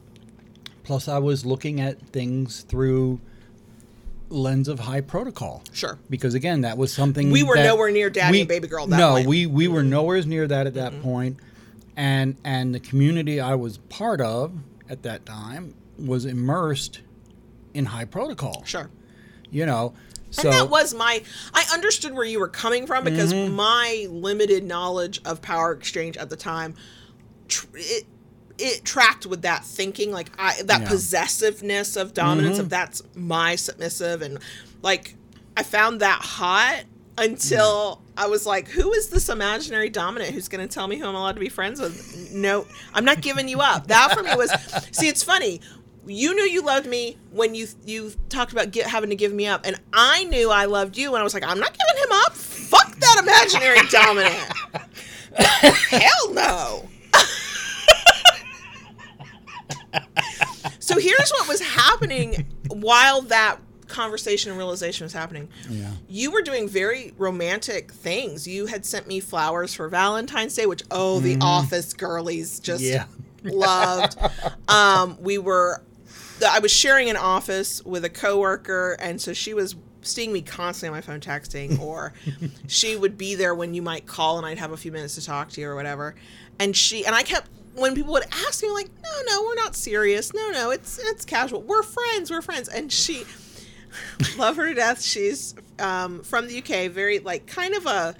plus, I was looking at things through lens of high protocol. Sure. Because again, that was something We were nowhere near daddy and baby girl that no, point. we we were nowhere near that at that point. And and the community I was part of at that time was immersed in high protocol. Sure. You know, so and that was my i understood where you were coming from because mm-hmm. my limited knowledge of power exchange at the time tr- it it tracked with that thinking like i that Yeah. possessiveness of dominance mm-hmm. of that's my submissive and like i found that hot until I was like, "Who is this imaginary dominant who's going to tell me who I'm allowed to be friends with?" No, I'm not giving you up. That for me was, see, it's funny. You knew you loved me when you you talked about get, having to give me up, and I knew I loved you, and I was like, "I'm not giving him up. Fuck that imaginary dominant. Hell no." so here's what was happening while that conversation and realization was happening. Yeah. You were doing very romantic things. You had sent me flowers for Valentine's Day, which oh, the office girlies just Yeah. loved. Um, we were I was sharing an office with a coworker and so she was seeing me constantly on my phone texting or she would be there when you might call and I'd have a few minutes to talk to you or whatever. And she and I kept when people would ask me like, "No, no, we're not serious. No, no, it's it's casual. We're friends. We're friends." And she love her to death. She's um, from the UK, very like kind of a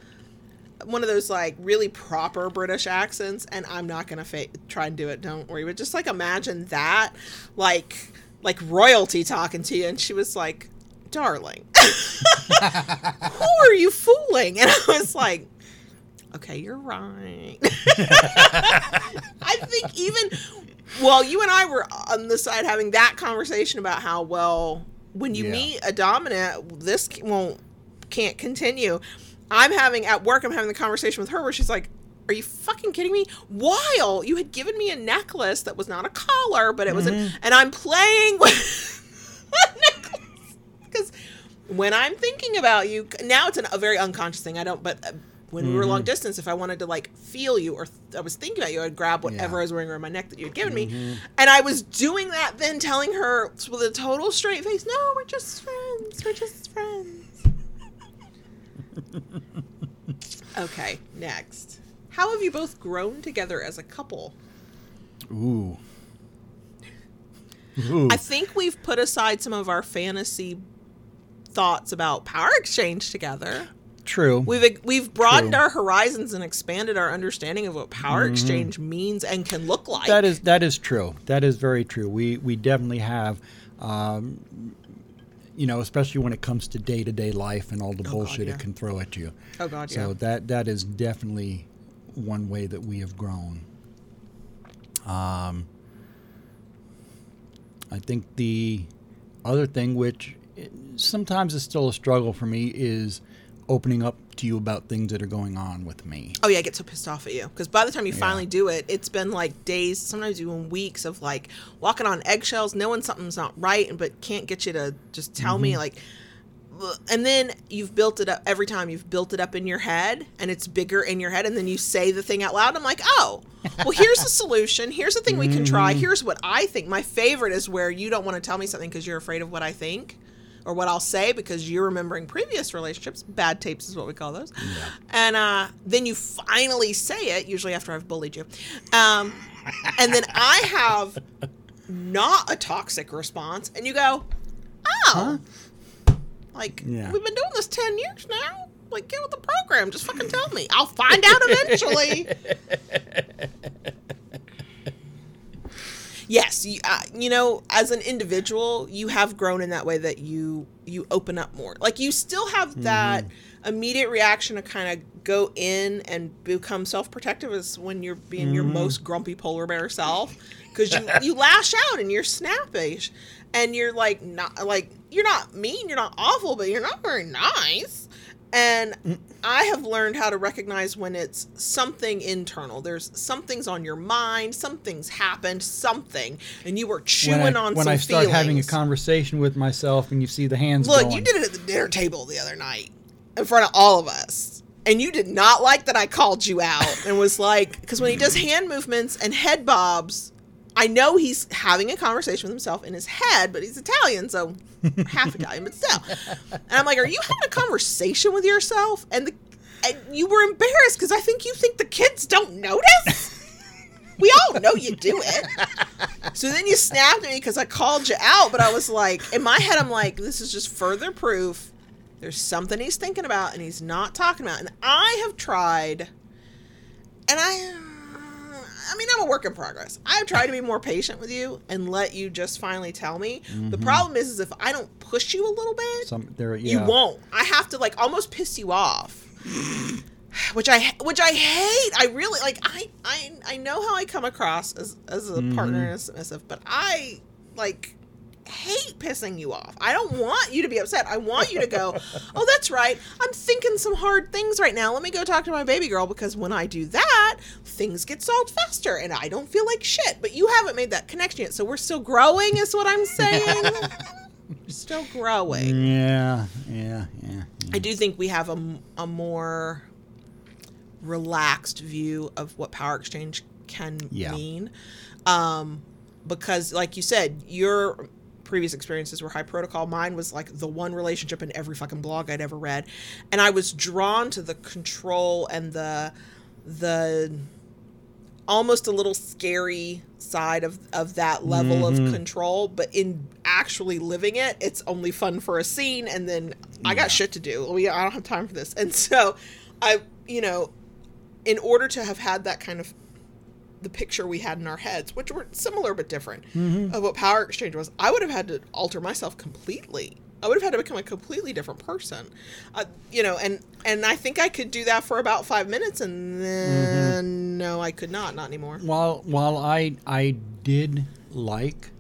one of those like really proper British accents, and I'm not gonna fa- try and do it. Don't worry, but just like imagine that, like like royalty talking to you, and she was like, "Darling, who are you fooling?" And I was like. Okay, you're right. I think even well, you and I were on the side having that conversation about how well when you Yeah. meet a dominant, this won't can't continue. I'm having at work. I'm having the conversation with her where she's like, "Are you fucking kidding me?" While you had given me a necklace that was not a collar, but it was, an, mm-hmm. and I'm playing with necklace because when I'm thinking about you now, it's an, a very unconscious thing. I don't, but. Uh, When we were long mm-hmm. distance, if I wanted to like feel you or th- I was thinking about you, I'd grab whatever Yeah. I was wearing around my neck that you had given me. Mm-hmm. And I was doing that then telling her with a total straight face, no, we're just friends. We're just friends. okay, next. How have you both grown together as a couple? ooh. Ooh. I think we've put aside some of our fantasy thoughts about power exchange together. True. We've we've broadened True. our horizons and expanded our understanding of what power exchange means and can look like. That is that is true. That is very true. We we definitely have, um, you know, especially when it comes to day to day life and all the bullshit yeah. it can throw at you. oh god, So yeah. that that is definitely one way that we have grown. Um, I think the other thing, which it, sometimes is still a struggle for me is opening up to you about things that are going on with me. Oh yeah, I get so pissed off at you because by the time you finally do it, it's been like days, sometimes even weeks of like walking on eggshells, knowing something's not right, but can't get you to just tell me mm-hmm. like. And then you've built it up every time you've built it up in your head, and it's bigger in your head, and then you say the thing out loud. I'm like, oh, well, here's the solution. Here's the thing we can try. Mm-hmm. Here's what I think. My favorite is where you don't want to tell me something because you're afraid of what I think or what I'll say because you're remembering previous relationships. Bad tapes is what we call those. And uh, then you finally say it, usually after I've bullied you. Um, and then I have not a toxic response, and you go, oh, like, Yeah. we've been doing this 10 years now. Like, get with the program. Just fucking tell me. I'll find out eventually. yes you, uh, you know as an individual you have grown in that way that you you open up more. Like you still have that immediate reaction to kind of go in and become self-protective is when you're being your most grumpy polar bear self because you you lash out and you're snappish and you're like not like you're not mean you're not awful but you're not very nice and I have learned how to recognize when it's something internal. There's something's on your mind, something's happened, something, and you were chewing when I, on when I start having a conversation with myself and you see the hands Look, going. you did it at the dinner table the other night in front of all of us. And you did not like that I called you out and was like, because when he does hand movements and head bobs, I know he's having a conversation with himself in his head, but he's Italian, so half Italian, but still. And I'm like, are you having a conversation with yourself? And, the, and you were embarrassed because I think you think the kids don't notice. We all know you do it. So then you snapped at me because I called you out, but I was like, in my head, I'm like, this is just further proof there's something he's thinking about and he's not talking about. And I have tried, and I, I mean, I'm a work in progress. I've tried to be more patient with you and let you just finally tell me. The mm-hmm. problem is, is if I don't push you a little bit, Some, there, you won't. I have to like almost piss you off. Which I which I hate. I really like I I I know how I come across as as a mm-hmm. partner and a submissive, but I like hate pissing you off. I don't want you to be upset. I want you to go, "Oh, that's right. I'm thinking some hard things right now. Let me go talk to my baby girl because when I do that, things get solved faster and I don't feel like shit." But you haven't made that connection yet. So we're still growing is what I'm saying. Still growing. Yeah, yeah, yeah. I do think we have a, a more relaxed view of what power exchange can Yeah. mean. Um, because, like you said, your previous experiences were high protocol. Mine was like the one relationship in every fucking blog I'd ever read. And I was drawn to the control and the, the, almost a little scary side of, of that level of mm-hmm. control. But in actually living it it's only fun for a scene. And then i got shit to do. We i don't have time for this. And so i you know in order to have had that kind of the picture we had in our heads which were similar but different of what power exchange was i would have had to alter myself completely. I would have had to become a completely different person. Uh, you know and and i think i could do that for about five minutes and then no i could not not anymore. While while I I did like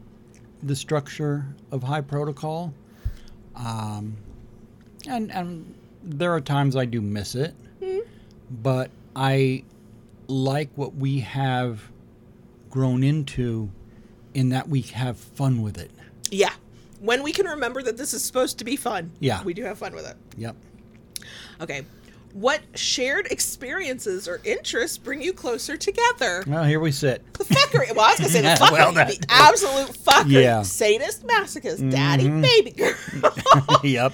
the structure of high protocol, um, and and there are times I do miss it, but I like what we have grown into, in that we have fun with it. Yeah. When we can remember that this is supposed to be fun. Yeah. We do have fun with it. Yep. Okay. What shared experiences or interests bring you closer together? Well, here we sit. The fuckery. Well, I was gonna say the fuckery. Well, the absolute fuckery. Yeah. Mm-hmm. Sadist, masochist, daddy, baby girl. yep.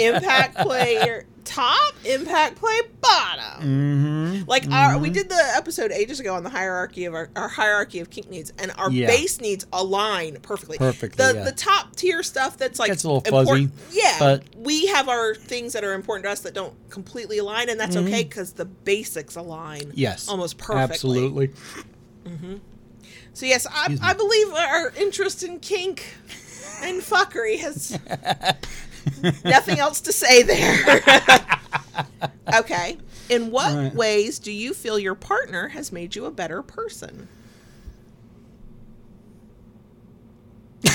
impact player top, impact play bottom. Mm-hmm. Like our, we did the episode ages ago on the hierarchy of our, our hierarchy of kink needs, and our Yeah. base needs align perfectly. Perfectly, The yeah. the top tier stuff that's like Gets a little fuzzy, Yeah, but- we have our things that are important to us that don't completely align, and that's okay because the basics align. Mm-hmm. Yes. almost perfectly. Absolutely. So yes, I, I believe our interest in kink and fuckery has nothing else to say there. okay. In what Right. ways do you feel your partner has made you a better person?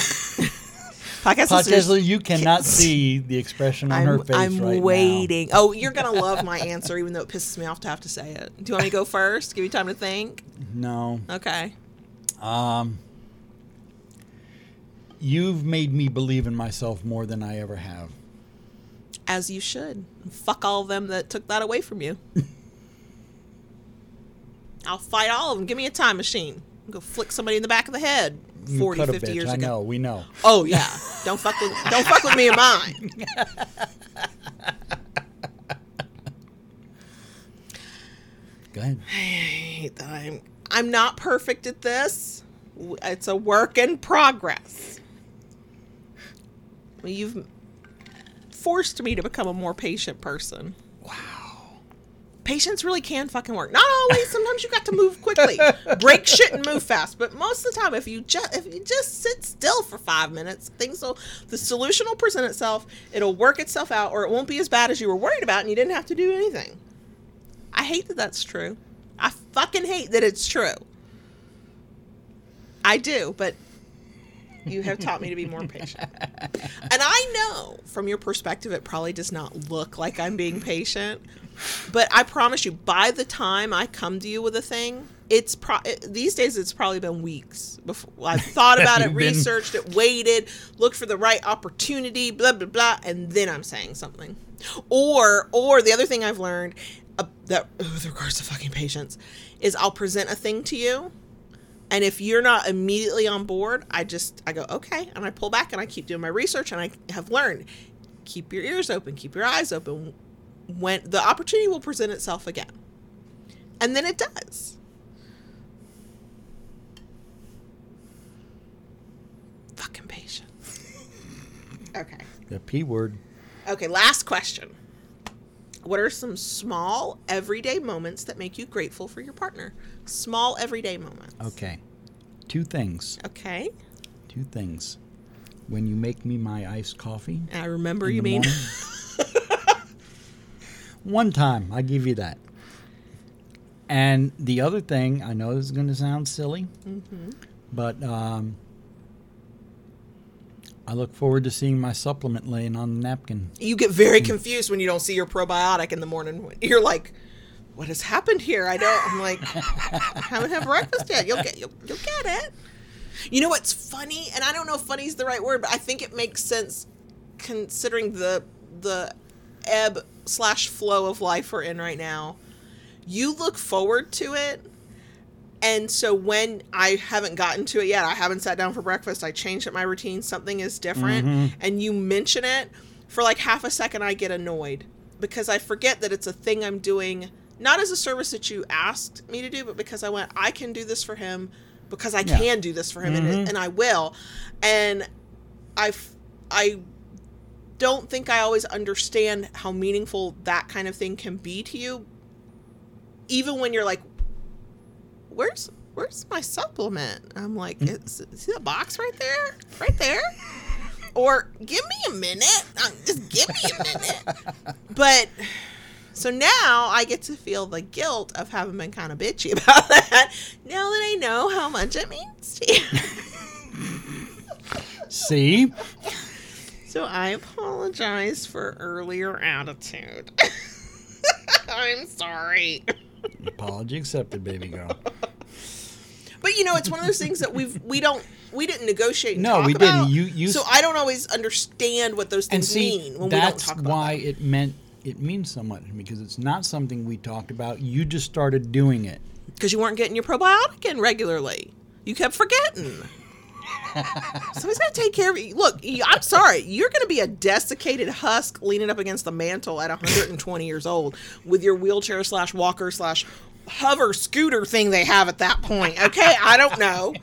Podcast, Podcast listeners you cannot see the expression on I'm, her face I'm right waiting. Oh, you're gonna love my answer, even though it pisses me off to have to say it. Do you want me to go first? Give you time to think. No. Okay. Um. You've made me believe in myself more than I ever have. As you should. Fuck all of them that took that away from you. I'll fight all of them. Give me a time machine. Go flick somebody in the back of the head. You 40, cut a 50 bitch, years I ago. I know. We know. Oh yeah. Don't fuck with don't fuck with me and mine. Go ahead. I hate that I'm I'm not perfect at this. It's a work in progress. You've forced me to become a more patient person. Wow. Patience really can fucking work. Not always. Sometimes you got to move quickly, break shit, and move fast. But most of the time, if you just if you just sit still for five minutes, things will the solution will present itself. It'll work itself out, or it won't be as bad as you were worried about, and you didn't have to do anything. I hate that that's true. I fucking hate that it's true. I do, but you have taught me to be more patient. And I know from your perspective, it probably does not look like I'm being patient. But I promise you, by the time I come to you with a thing, it's pro- these days it's probably been weeks before I've thought about it, been- researched it, waited, looked for the right opportunity, blah blah blah, and then I'm saying something. Or or the other thing I've learned uh, that with regards to fucking patience is I'll present a thing to you, and if you're not immediately on board, I just I go okay, and I pull back and I keep doing my research, and I have learned keep your ears open, keep your eyes open. When the opportunity will present itself again, and then it does. Fucking patience. okay. The P word. Okay, last question. What are some small everyday moments that make you grateful for your partner? Small everyday moments. Okay. Two things. Okay. Two things. When you make me my iced coffee. I remember you mean. One time, I give you that. And the other thing, I know this is going to sound silly, Mm-hmm. but um, I look forward to seeing my supplement laying on the napkin. you get very confused when you don't see your probiotic in the morning. You're like, "What has happened here?" I don't. I'm like, I haven't had breakfast yet. You'll get you'll, you'll get it. You know what's funny, and I don't know if "funny" is the right word, but I think it makes sense considering the the ebb slash flow of life we're in right now. You look forward to it. And so when I haven't gotten to it yet, I haven't sat down for breakfast, I changed up my routine, something is different, mm-hmm. and you mention it, for like half a second, I get annoyed because I forget that it's a thing I'm doing, not as a service that you asked me to do, but because I went, I can do this for him because I Yeah. can do this for him, and, it, mm-hmm. and I will. And I, I don't think I always understand how meaningful that kind of thing can be to you, even when you're like, where's where's my supplement? I'm like, mm. is, see that box right there, right there, or give me a minute, just give me a minute. But so now I get to feel the guilt of having been kind of bitchy about that. Now that I know how much it means to you. See? So I apologize for earlier attitude. I'm sorry. Apology accepted, baby girl. But you know, it's one of those things that we've we don't we didn't negotiate. No, we didn't. You- you- so I don't always understand what those things see, mean when we don't talk about That's why it meant it means so much because it's not something we talked about. You just started doing it. Because you weren't getting your probiotic in regularly. You kept forgetting. Somebody's got to take care of you. Look, I'm sorry. You're going to be a desiccated husk leaning up against the mantle at 120 years old with your wheelchair slash walker slash hover scooter thing they have at that point. Okay, I don't know.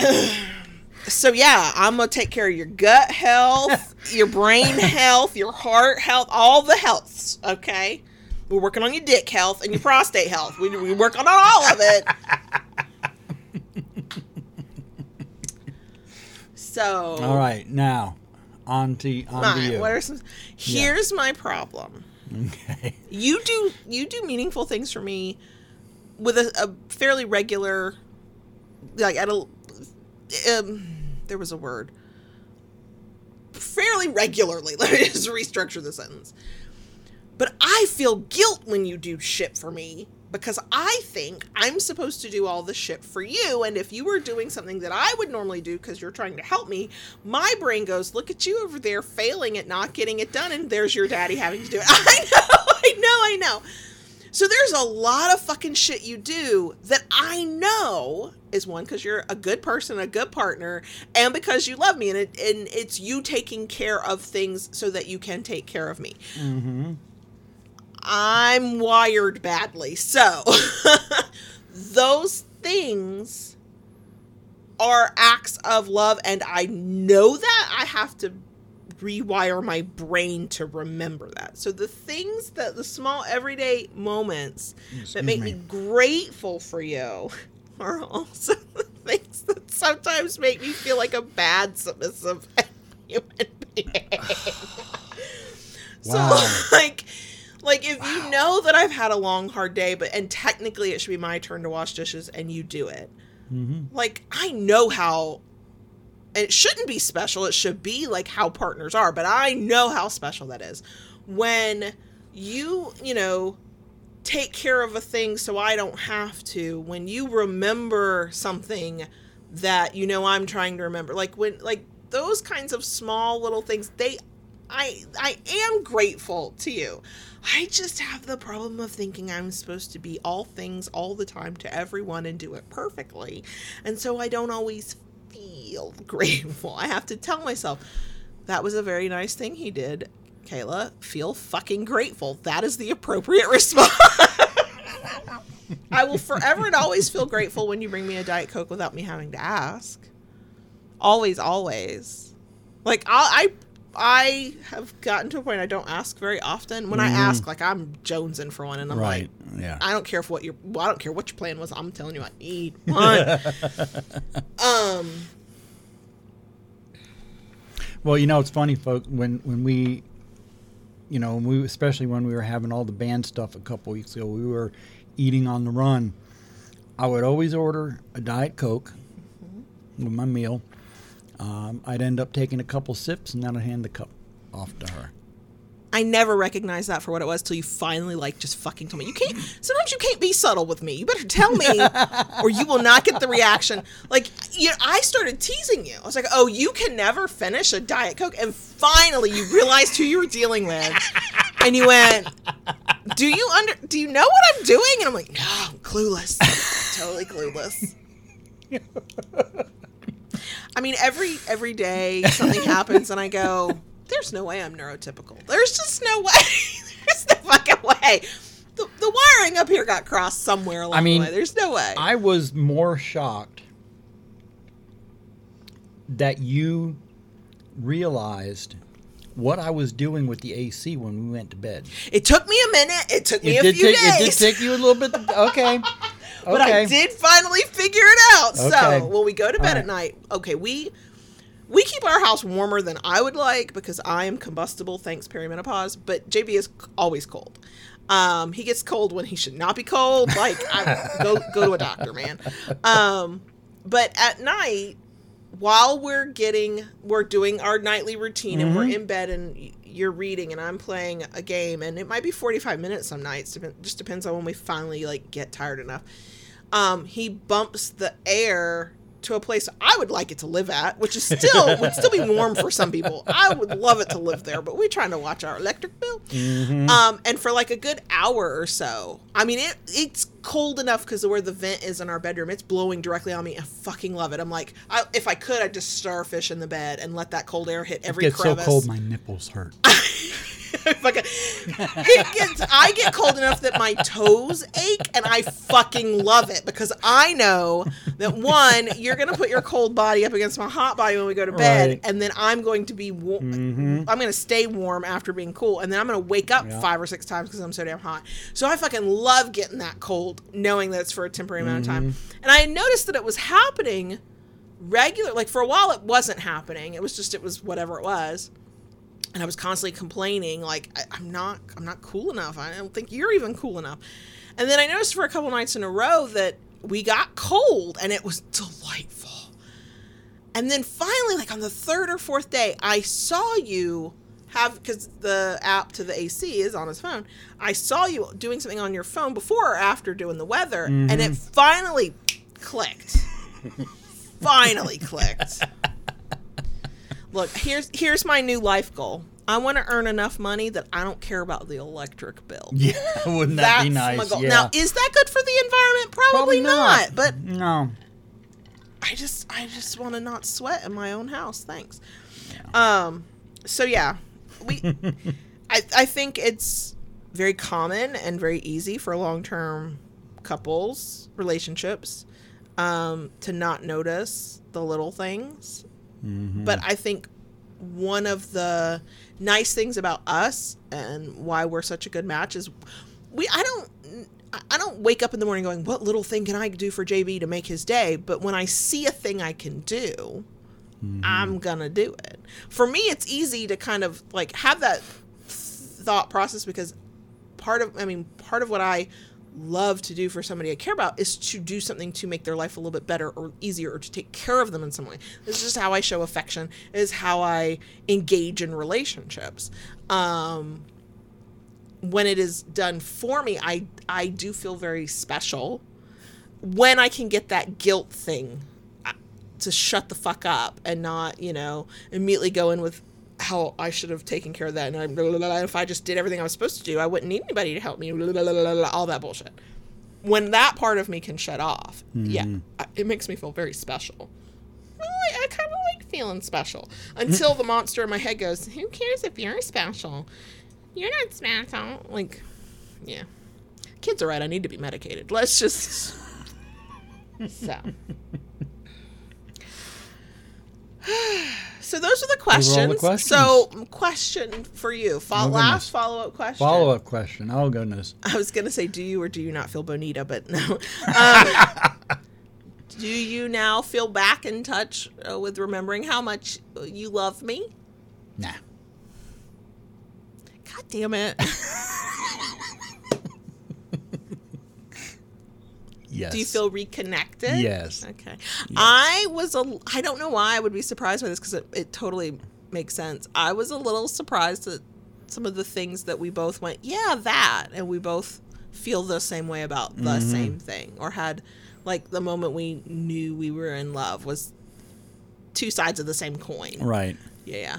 so yeah, I'm gonna take care of your gut health, your brain health, your heart health, all the healths. Okay, we're working on your dick health and your prostate health. We, we work on all of it. So All right, now on to on to you. What are some? Here's my problem. okay. You do you do meaningful things for me with a, a fairly regular, like at a. Um, there was a word. fairly regularly. Let me just restructure the sentence. But I feel guilt when you do shit for me because I think I'm supposed to do all the shit for you. And if you were doing something that I would normally do because you're trying to help me, my brain goes, Look at you over there failing at not getting it done. And there's your daddy having to do it. I know, I know, I know. So there's a lot of fucking shit you do that I know is one because you're a good person, a good partner, and because you love me, and it, and it's you taking care of things so that you can take care of me. Mm-hmm. I'm wired badly. So those things are acts of love, and I know that I have to rewire my brain to remember that. So the things that the small everyday moments Excuse that make me. me grateful for you are also the things that sometimes make me feel like a bad submissive human being. Wow. So like like if you know that I've had a long hard day but and technically it should be my turn to wash dishes and you do it. Mm-hmm. Like I know how it shouldn't be special. It should be like how partners are, but I know how special that is. When you, you know, take care of a thing so I don't have to, when you remember something that you know I'm trying to remember. Like when like those kinds of small little things, they I I am grateful to you. I just have the problem of thinking I'm supposed to be all things all the time to everyone and do it perfectly. And so I don't always feel grateful. I have to tell myself that was a very nice thing he did. Kayla, feel fucking grateful. That is the appropriate response. I will forever and always feel grateful when you bring me a Diet Coke without me having to ask. Always, always. Like I, I, I have gotten to a point I don't ask very often. When I ask, like I'm jonesing for one, and I'm Right. like, Yeah. I don't care if what your, well, I don't care what your plan was. I'm telling you, I need one. um, Well, you know, it's funny, folks. When when we, you know, we especially when we were having all the band stuff a couple weeks ago, we were eating on the run. I would always order a diet coke with my meal. Um, I'd end up taking a couple sips, and then I'd hand the cup off to her. I never recognized that for what it was till you finally like just fucking told me. You can't. Sometimes you can't be subtle with me. You better tell me, or you will not get the reaction. Like you know, I started teasing you. I was like, "Oh, you can never finish a diet coke," and finally you realized who you were dealing with, and you went, "Do you under? Do you know what I'm doing?" And I'm like, "No, I'm clueless. totally clueless." I mean, every every day something happens, and I go, "There's no way I'm neurotypical. There's just no way. There's no fucking way." The, the wiring up here got crossed somewhere along I mean, the way. There's no way. I was more shocked that you realized what I was doing with the AC when we went to bed. it took me a minute. It took me It a few take, days. it did take you a little bit. okay. but I did finally figure it out. Okay. So when we go to bed All at night, okay, we we keep our house warmer than I would like because I am combustible thanks perimenopause, but JB is always cold. Um, he gets cold when he should not be cold. Like I, go go to a doctor, man. Um, but at night, while we're getting we're doing our nightly routine and we're in bed and you're reading and I'm playing a game and it might be 45 minutes some nights just depends on when we finally like get tired enough um he bumps the air to a place I would like it to live at which is still would still be warm for some people. I would love it to live there but we're trying to watch our electric bill. Um and for like a good hour or so. I mean it it's cold enough because of where the vent is in our bedroom. It's blowing directly on me. I fucking love it. I'm like I, if I could I'd just starfish in the bed and let that cold air hit every It gets so crevice. cold, my nipples hurt. fucking, it gets, I get cold enough that my toes ache, and I fucking love it because I know that one, you're gonna put your cold body up against my hot body when we go to bed, Right. and then I'm going to be, wa- mm-hmm. I'm gonna stay warm after being cool, and then I'm gonna wake up Yeah. five or six times because I'm so damn hot. So I fucking love getting that cold, knowing that it's for a temporary amount of time. Mm-hmm. And I noticed that it was happening regular, like for a while it wasn't happening. It was just it was whatever it was and I was constantly complaining, like I, I'm not, I'm not cool enough. I don't think you're even cool enough. And then I noticed for a couple nights in a row that we got cold, and it was delightful. And then finally, like on the third or fourth day, I saw you have because the app to the AC is on his phone. I saw you doing something on your phone before or after doing the weather, and it mm-hmm. finally clicked. finally clicked. Look, here's here's my new life goal. I want to earn enough money that I don't care about the electric bill. Yeah, wouldn't that be That's nice? my goal. Yeah. Now, is that good for the environment? Probably, not. But no. I just I just want to not sweat in my own house. Thanks. Um so yeah, we I I think it's very common and very easy for long-term couples relationships um to not notice the little things. Mm-hmm. But I think one of the nice things about us and why we're such a good match is we I don't I don't wake up in the morning going, "What little thing can I do for JB to make his day?" But when I see a thing I can do, mm-hmm. I'm gonna do it. For me, it's easy to kind of like have that thought process because part of I mean part of what I love to do for somebody I care about is to do something to make their life a little bit better or easier or to take care of them in some way. This is just how I show affection. Is how I engage in relationships. Um, when it is done for me, I I do feel very special. When I can get that guilt thing uh, to shut the fuck up and not, you know, immediately go in with how I should have taken care of that, and I, blah, blah, blah, if I just did everything I was supposed to do, I wouldn't need anybody to help me. all that bullshit. When that part of me can shut off, yeah, mm-hmm. it makes me feel very special. I, I kind of like feeling special until the monster in my head goes, "Who cares if you're special? You're not special." Like, yeah, kids are right. I need to be medicated. Let's just so. So those are the all the questions. questions. So, question for you. Fo- Oh, last follow up question. Follow up question. Oh goodness. I was gonna say, do you or do you not feel bonita? But no. Um, do you now feel back in touch uh, with remembering how much you love me? Nah. God damn it! Yes. Do you feel reconnected? Yes. Okay. I was a. I don't know why I would be surprised by this because it, it totally makes sense. I was a little surprised that some of the things that we both went, yeah, that, and we both feel the same way about the Mm-hmm. same thing, or had like the moment we knew we were in love was two sides of the same coin. Right. Yeah. yeah.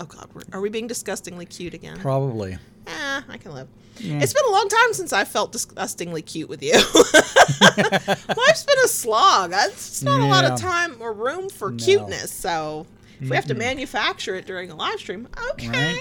Oh God, we're, are we being disgustingly cute again? Probably. Eh, I can live. Yeah. It's been a long time since I felt disgustingly cute with you. Life's been a slog. It's not a lot of time or room for No. cuteness. So if we have to manufacture it during a live stream, okay.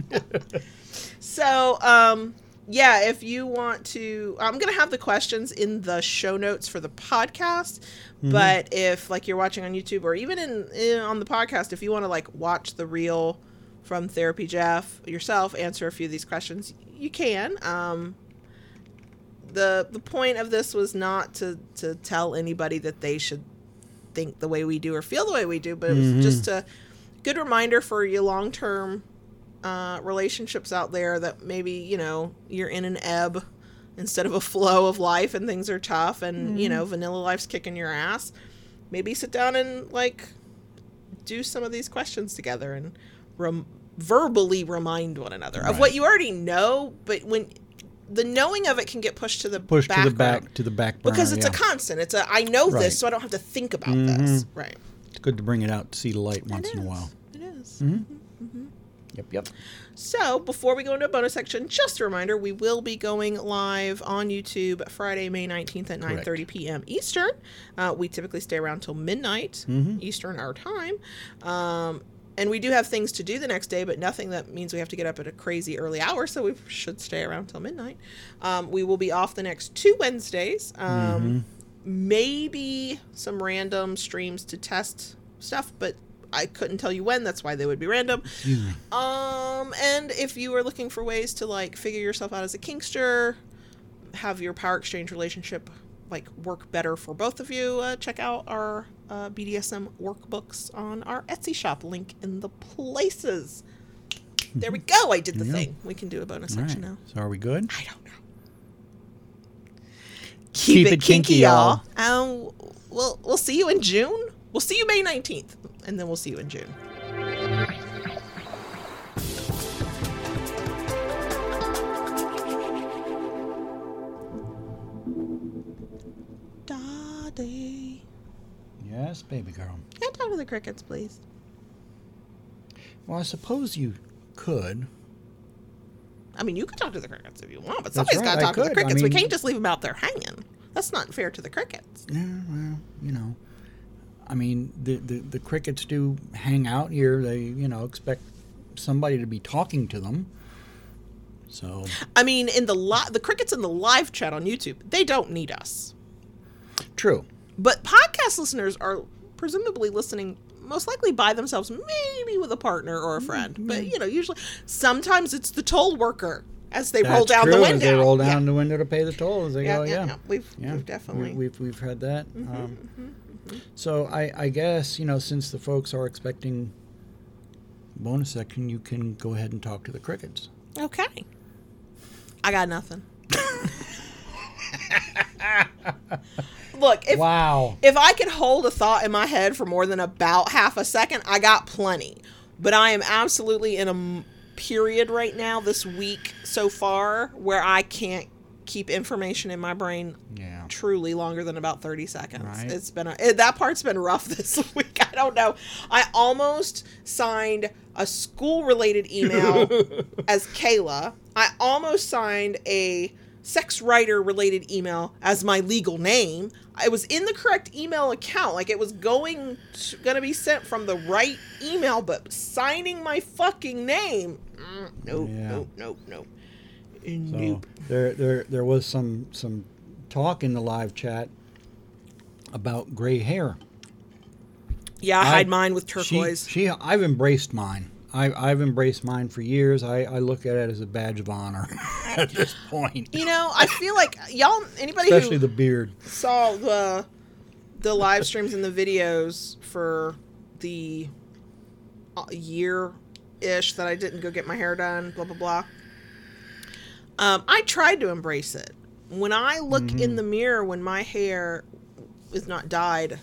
so, um, yeah, if you want to, I'm going to have the questions in the show notes for the podcast. But if like you're watching on YouTube or even in, in on the podcast, if you want to like watch the reel from Therapy Jeff yourself, answer a few of these questions, you can. Um, the the point of this was not to to tell anybody that they should think the way we do or feel the way we do, but it was just a good reminder for you long term uh, relationships out there that maybe you know you're in an ebb instead of a flow of life and things are tough and you know vanilla life's kicking your ass. Maybe sit down and like do some of these questions together and rem- verbally remind one another of what you already know, but when the knowing of it can get pushed to the Push to the back to the back burner. because it's a constant. It's a I know Right. this, so I don't have to think about this. Right. It's good to bring it out to see the light once in a while. It is. Mm-hmm. Mm-hmm. Yep. Yep. So before we go into a bonus section, just a reminder: we will be going live on YouTube Friday, May nineteenth at nine thirty p.m. Eastern. Uh, we typically stay around till midnight Mm-hmm. Eastern our time. Um, and we do have things to do the next day, but nothing that means we have to get up at a crazy early hour, so we should stay around till midnight. Um, we will be off the next two Wednesdays. Um, Maybe some random streams to test stuff, but I couldn't tell you when. That's why they would be random. Um, and if you are looking for ways to like figure yourself out as a kinkster, have your power exchange relationship like work better for both of you, uh, check out our uh, BDSM workbooks on our Etsy shop. Link in the places. There we go. I did the thing. We can do a bonus All right. section now. So are we good? I don't know. keep, it, kinky, y'all. Um, we'll we'll see you in June. We'll see you May nineteenth, and then we'll see you in June. Yes, baby girl. Can I talk to the crickets, please? Well, I suppose you could. I mean, you can talk to the crickets if you want, but somebody's right, got to talk to the could. I crickets. we can't just leave them out there hanging. That's not fair to the crickets. Yeah, well, you know, I mean, the, the the crickets do hang out here. They, you know, expect somebody to be talking to them. So I mean, in the li- the crickets in the live chat on YouTube, they don't need us. true. But podcast listeners are presumably listening most likely by themselves, maybe with a partner or a friend. Mm, but you know, usually sometimes it's the toll worker as they roll down true. the As window. they roll Yeah. down the window to pay the toll, as they Yeah, go, yeah, yeah, yeah. We've, Yeah, we've definitely. we, have we've had that. Mm-hmm, um, mm-hmm, mm-hmm. So I, I guess you know since the folks are expecting bonus section, you can go ahead and talk to the crickets. okay. I got nothing. Look, if wow. if I could hold a thought in my head for more than about half a second, I got plenty. But I am absolutely in a period right now, this week so far, where I can't keep information in my brain Yeah. truly longer than about 30 seconds. Right. It's been a, it, that part's been rough this week. I don't know. I almost signed a school related email as Kayla. I almost signed a sex writer related email as my legal name. It was in the correct email account. Like it was going to, gonna be sent from the right email, but signing my fucking name. Mm, nope, Yeah. nope, nope, nope. So Nope. there, there, there was some some talk in the live chat about gray hair. Yeah, I I- hide mine with She, turquoise. she, I've embraced mine. I, I've embraced mine for years. I, I look at it as a badge of honor at this point, You know, I feel like y'all, anybody especially who the beard. saw the the live streams and the videos for the uh, year ish that I didn't go get my hair done, blah blah blah. Um, I tried to embrace it. When I look in the mirror when my hair is not dyed,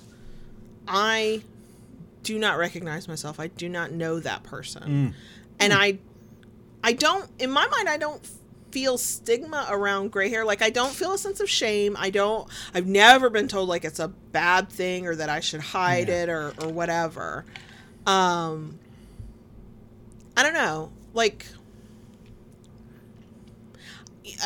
I do not recognize myself. I do not know that person. And I I don't in my mind I don't feel stigma around gray hair. Like I don't feel a sense of shame. I don't I've never been told like it's a bad thing or that I should hide Yeah. it or or whatever. Um I don't know. Like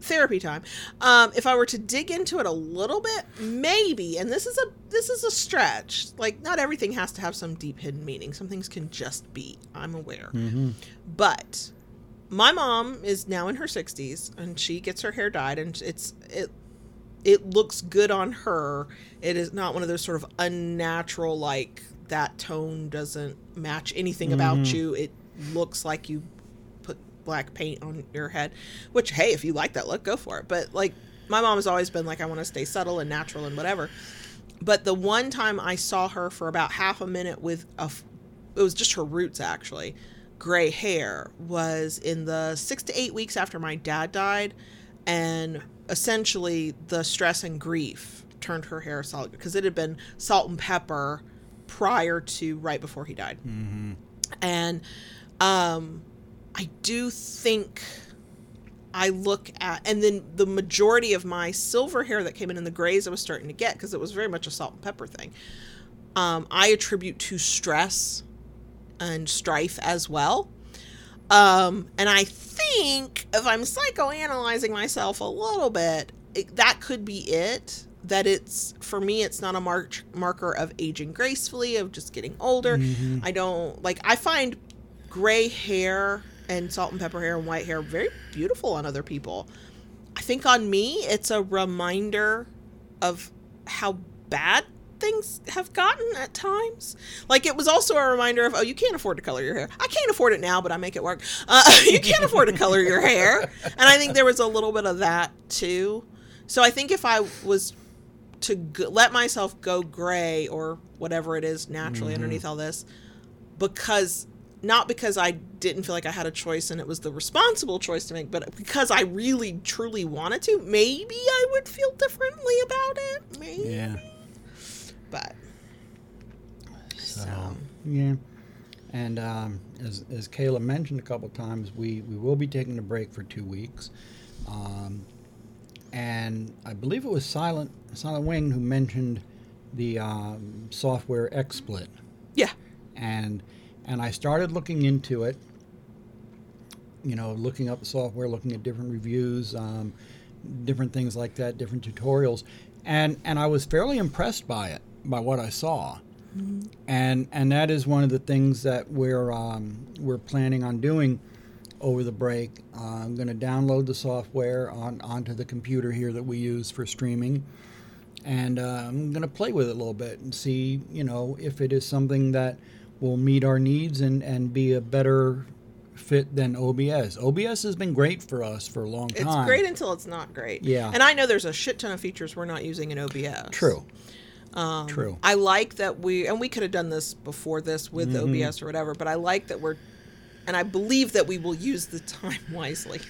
therapy time. Um, if I were to dig into it a little bit, maybe, and this is a this is a stretch. Like not everything has to have some deep hidden meaning. Some things can just be. I'm aware, but my mom is now in her 60s and she gets her hair dyed and it's it it looks good on her. It is not one of those sort of unnatural like that tone doesn't match anything about mm-hmm. you. It looks like you put black paint on your head, which hey, if you like that look, go for it. But like my mom has always been like I want to stay subtle and natural and whatever. But the one time I saw her for about half a minute with a it was just her roots actually gray hair was in the 6 to 8 weeks after my dad died and essentially the stress and grief turned her hair solid because it had been salt and pepper prior to right before he died. And um I do think I look at, and then the majority of my silver hair that came in in the grays I was starting to get because it was very much a salt and pepper thing. Um, I attribute to stress and strife as well. Um, and I think if I'm psychoanalyzing myself a little bit, it, that could be it. That it's for me, it's not a mark, marker of aging gracefully, of just getting older. I don't like. I find gray hair and salt and pepper hair and white hair very beautiful on other people. I think on me, it's a reminder of how bad things have gotten at times. Like it was also a reminder of, oh, you can't afford to color your hair. I can't afford it now, but I make it work. Uh, you can't afford to color your hair, and I think there was a little bit of that too. So I think if I was to g- let myself go gray or whatever it is naturally underneath all this, because not because I didn't feel like I had a choice and it was the responsible choice to make, but because I really truly wanted to, maybe I would feel differently about it. Maybe. Yeah. But So, yeah. And um, as, as Kayla mentioned a couple times, we, we will be taking a break for two weeks. Um, and I believe it was Silent Silent Wing who mentioned the um, software XSplit. yeah. and and I started looking into it. You know, looking up the software, looking at different reviews, um, different things like that, different tutorials, and and I was fairly impressed by it, by what I saw, and and that is one of the things that we're um, we're planning on doing over the break. Uh, I'm going to download the software on onto the computer here that we use for streaming and uh, I'm going to play with it a little bit and see, you know, if it is something that will meet our needs and, and be a better fit than OBS. OBS has been great for us for a long time. It's great until it's not great. Yeah. And I know there's a shit ton of features we're not using in OBS. True. Um, True. I like that we, and we could have done this before this with Mm-hmm. OBS or whatever, but I like that we're, and I believe that we will use the time wisely.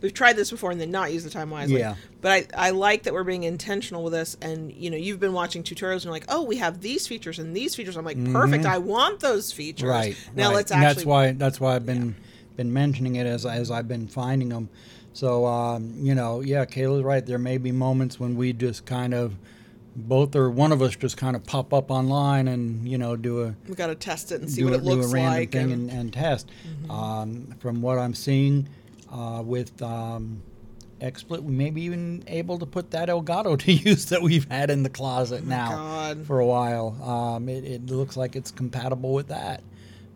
We've tried this before and then not use the time wisely. Yeah. But I, I like that we're being intentional with this. And, you know, you've been watching tutorials and you're like, oh, we have these features and these features. I'm like, perfect. I want those features. Mm-hmm. Right. Now right. let's And actually. that's why that's why I've been been mentioning it as as I've been finding them. So um, you know, yeah, Kayla's right. There may be moments when we just kind of both or one of us just kind of pop up online and you know do a we got to test it and see what a, it looks do a random like. thing and- and, and test. Um, from what I'm seeing uh, with um, XSplit, we may be even able to put that Elgato to use that we've had in the closet now Oh God. for a while. Um, it, it looks like it's compatible with that.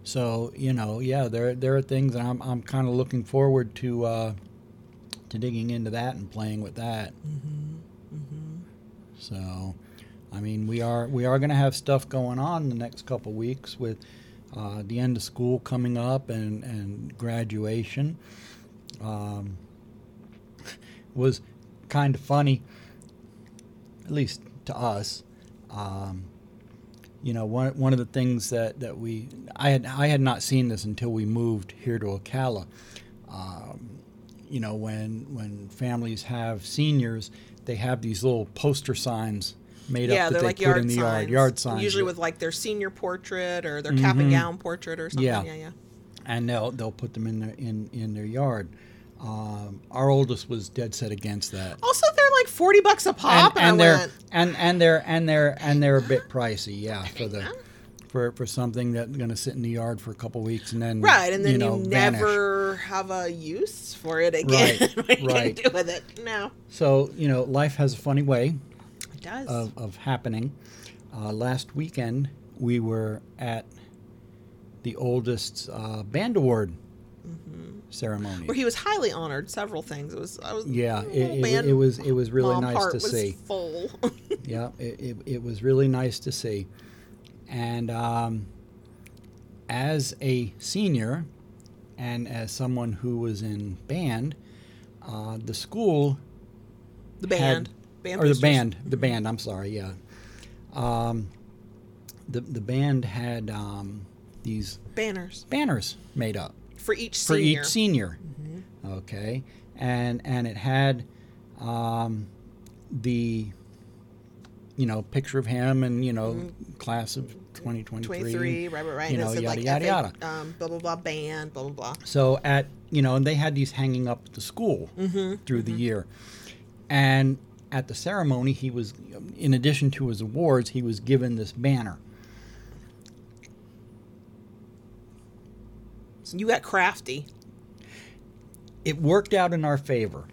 So you know, yeah, there there are things that I'm I'm kind of looking forward to uh, to digging into that and playing with that. So, I mean, we are we are going to have stuff going on the next couple weeks with uh, the end of school coming up and and graduation. Um, was kind of funny, at least to us. Um, you know, one one of the things that, that we I had I had not seen this until we moved here to Ocala. Um, you know, when when families have seniors, they have these little poster signs made yeah, up that they like put in the signs. yard. Yard signs. Usually with like their senior portrait or their cap and gown portrait or something. Yeah. Yeah, yeah. and they'll they'll put them in their in in their yard. Um, our oldest was dead set against that. Also, they're like forty bucks a pop, and, and, I they're went, and and they're and they're and they're a bit pricey, yeah, for the Yeah. For for something that's going to sit in the yard for a couple weeks and then right, and then you, know, vanish. never have a use for it again. Right, what right. do with it? No, So you know, life has a funny way it does. of, of happening. Uh, last weekend we were at the oldest uh, band award ceremony. Mm-hmm. Where he was highly honored. Several things. It was. I was. yeah, it, it, it was it was really mom nice to see. Full. yeah, it, it, it was really nice to see. And um, as a senior and as someone who was in band, uh, the school the band. had, band or the band, the band. I'm sorry, yeah. Um, the the band had um, these banners banners made up for each for senior. each senior. Mm-hmm. Okay, and and it had um, the you know picture of him and you know class of 2023. 23, right, right, right. You know, yada like, yada FA, yada. Um, blah blah blah band, blah blah blah. So at you know, and they had these hanging up at the school through the year, and at the ceremony, he was, in addition to his awards, he was given this banner. So you got crafty. It worked out in our favor.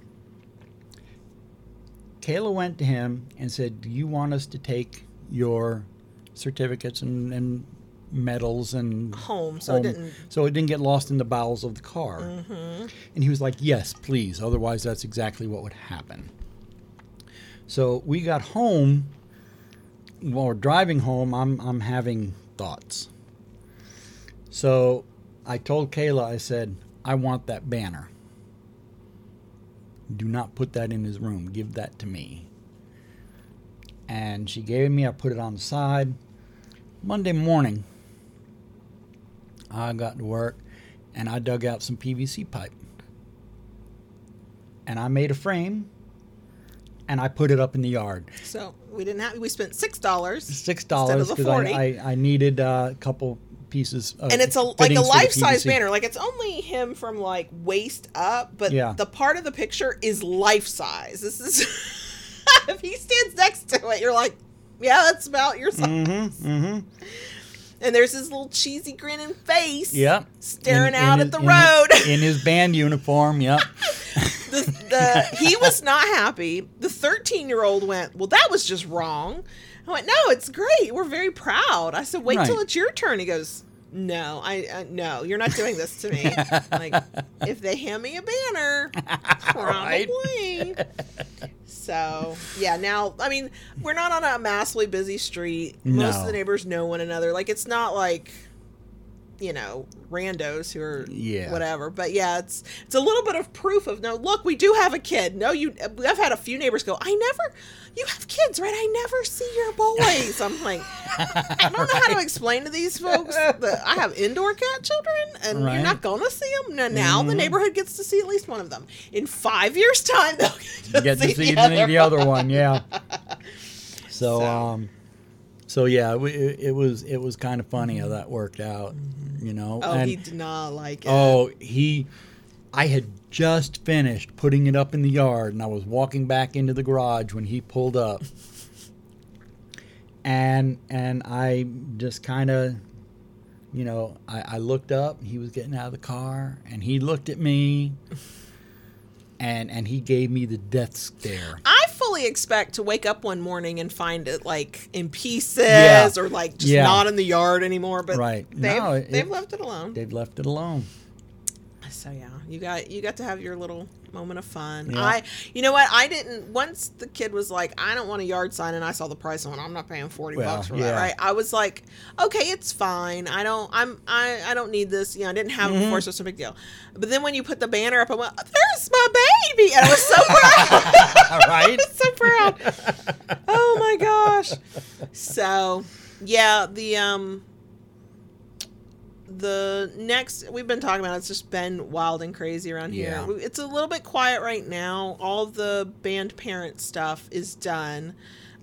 Kayla went to him and said, "Do you want us to take your certificates and, and medals and Home, so it didn't- so it didn't get lost in the bowels of the car?" Mm-hmm. And he was like, "Yes, please. Otherwise, that's exactly what would happen." So we got home. While we're driving home, I'm I'm having thoughts. So I told Kayla, I said, "I want that banner. Do not put that in his room. Give that to me." And she gave it me. I put it on the side. Monday morning, I got to work and I dug out some PVC pipe. And I made a frame and I put it up in the yard. So we didn't have. We spent six dollars. Six dollars because I, I, I needed uh, a couple pieces of and it's a like a fittings for the life size banner. Like it's only him from like waist up, but Yeah. the part of the picture is life size. This is if he stands next to it, you're like, yeah, that's about your size. Mm-hmm, mm-hmm. And there's his little cheesy grinning face. Yep. Staring In- out in at the his- in road. his- in his band uniform. Yep. the, the he was not happy. The 13 year old went, well, that was just wrong. I went, no, it's great. We're very proud. I said, wait till it's your turn. He goes, no, I uh, no, you're not doing this to me. like, if they hand me a banner, Right. probably. So yeah, now I mean we're not on a massively busy street. Most of the neighbors know one another. Like it's not like you know randos who are Yeah. whatever. But yeah, it's it's a little bit of proof of no. Look, we do have a kid. No, you. I've had a few neighbors go. I never. You have kids, right? I never see your boys. I'm like, I don't know how to explain to these folks that I have indoor cat children, and Right. you're not gonna see them. Now, now the Mhm. neighborhood gets to see at least one of them. In five years' time, they'll You get to see the, the other one. Yeah. So, So. um, so yeah, it, it it was it was kind of funny how that worked out. You know. Oh, and- he did not like it. Oh, he. I had just finished putting it up in the yard, and I was walking back into the garage when he pulled up. And and I just kind of, you know, I, I looked up. He was getting out of the car, and he looked at me. And and he gave me the death stare. I fully expect to wake up one morning and find it like in pieces Yeah. or like just Yeah. not in the yard anymore. But Right. they've, No, it- they've left it alone. They've left it alone. So yeah, you got you got to have your little moment of fun. Yeah. I, you know what? I didn't. Once the kid was like, "I don't want a yard sign," and I saw the price on, it, I'm not paying forty Well, bucks for yeah. that. Right? I was like, "Okay, it's fine. I don't. I'm. I. I don't need this. You know, I didn't have it Mm-hmm. before, so it's no big deal." But then when you put the banner up, I went, "There's my baby," and I was so proud. Right. so proud. oh my gosh. So, yeah, the um the next we've been talking about it's just been wild and crazy around Yeah. here. It's a little bit quiet right now. All the band parent stuff is done.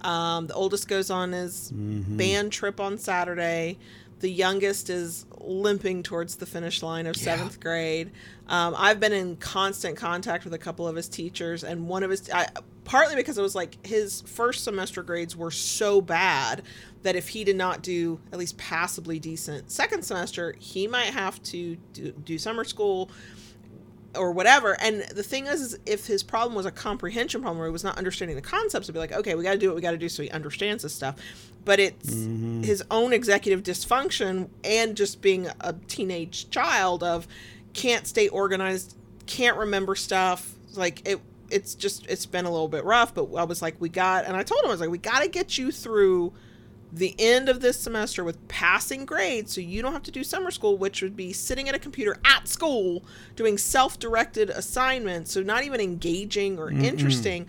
Um, the oldest goes on his Mm-hmm. band trip on Saturday. The youngest is limping towards the finish line of Yeah. seventh grade. Um, I've been in constant contact with a couple of his teachers, and one of his, I, partly because it was like his first semester grades were so bad that if he did not do at least passably decent second semester, he might have to do, do summer school or whatever. And the thing is, is, if his problem was a comprehension problem where he was not understanding the concepts, it'd be like, okay, we got to do what we got to do so he understands this stuff. But it's mm-hmm. his own executive dysfunction and just being a teenage child of can't stay organized, can't remember stuff. Like it, it's just it's been a little bit rough. But I was like, we got, and I told him I was like, we got to get you through the end of this semester with passing grades so you don't have to do summer school which would be sitting at a computer at school doing self-directed assignments so not even engaging or interesting.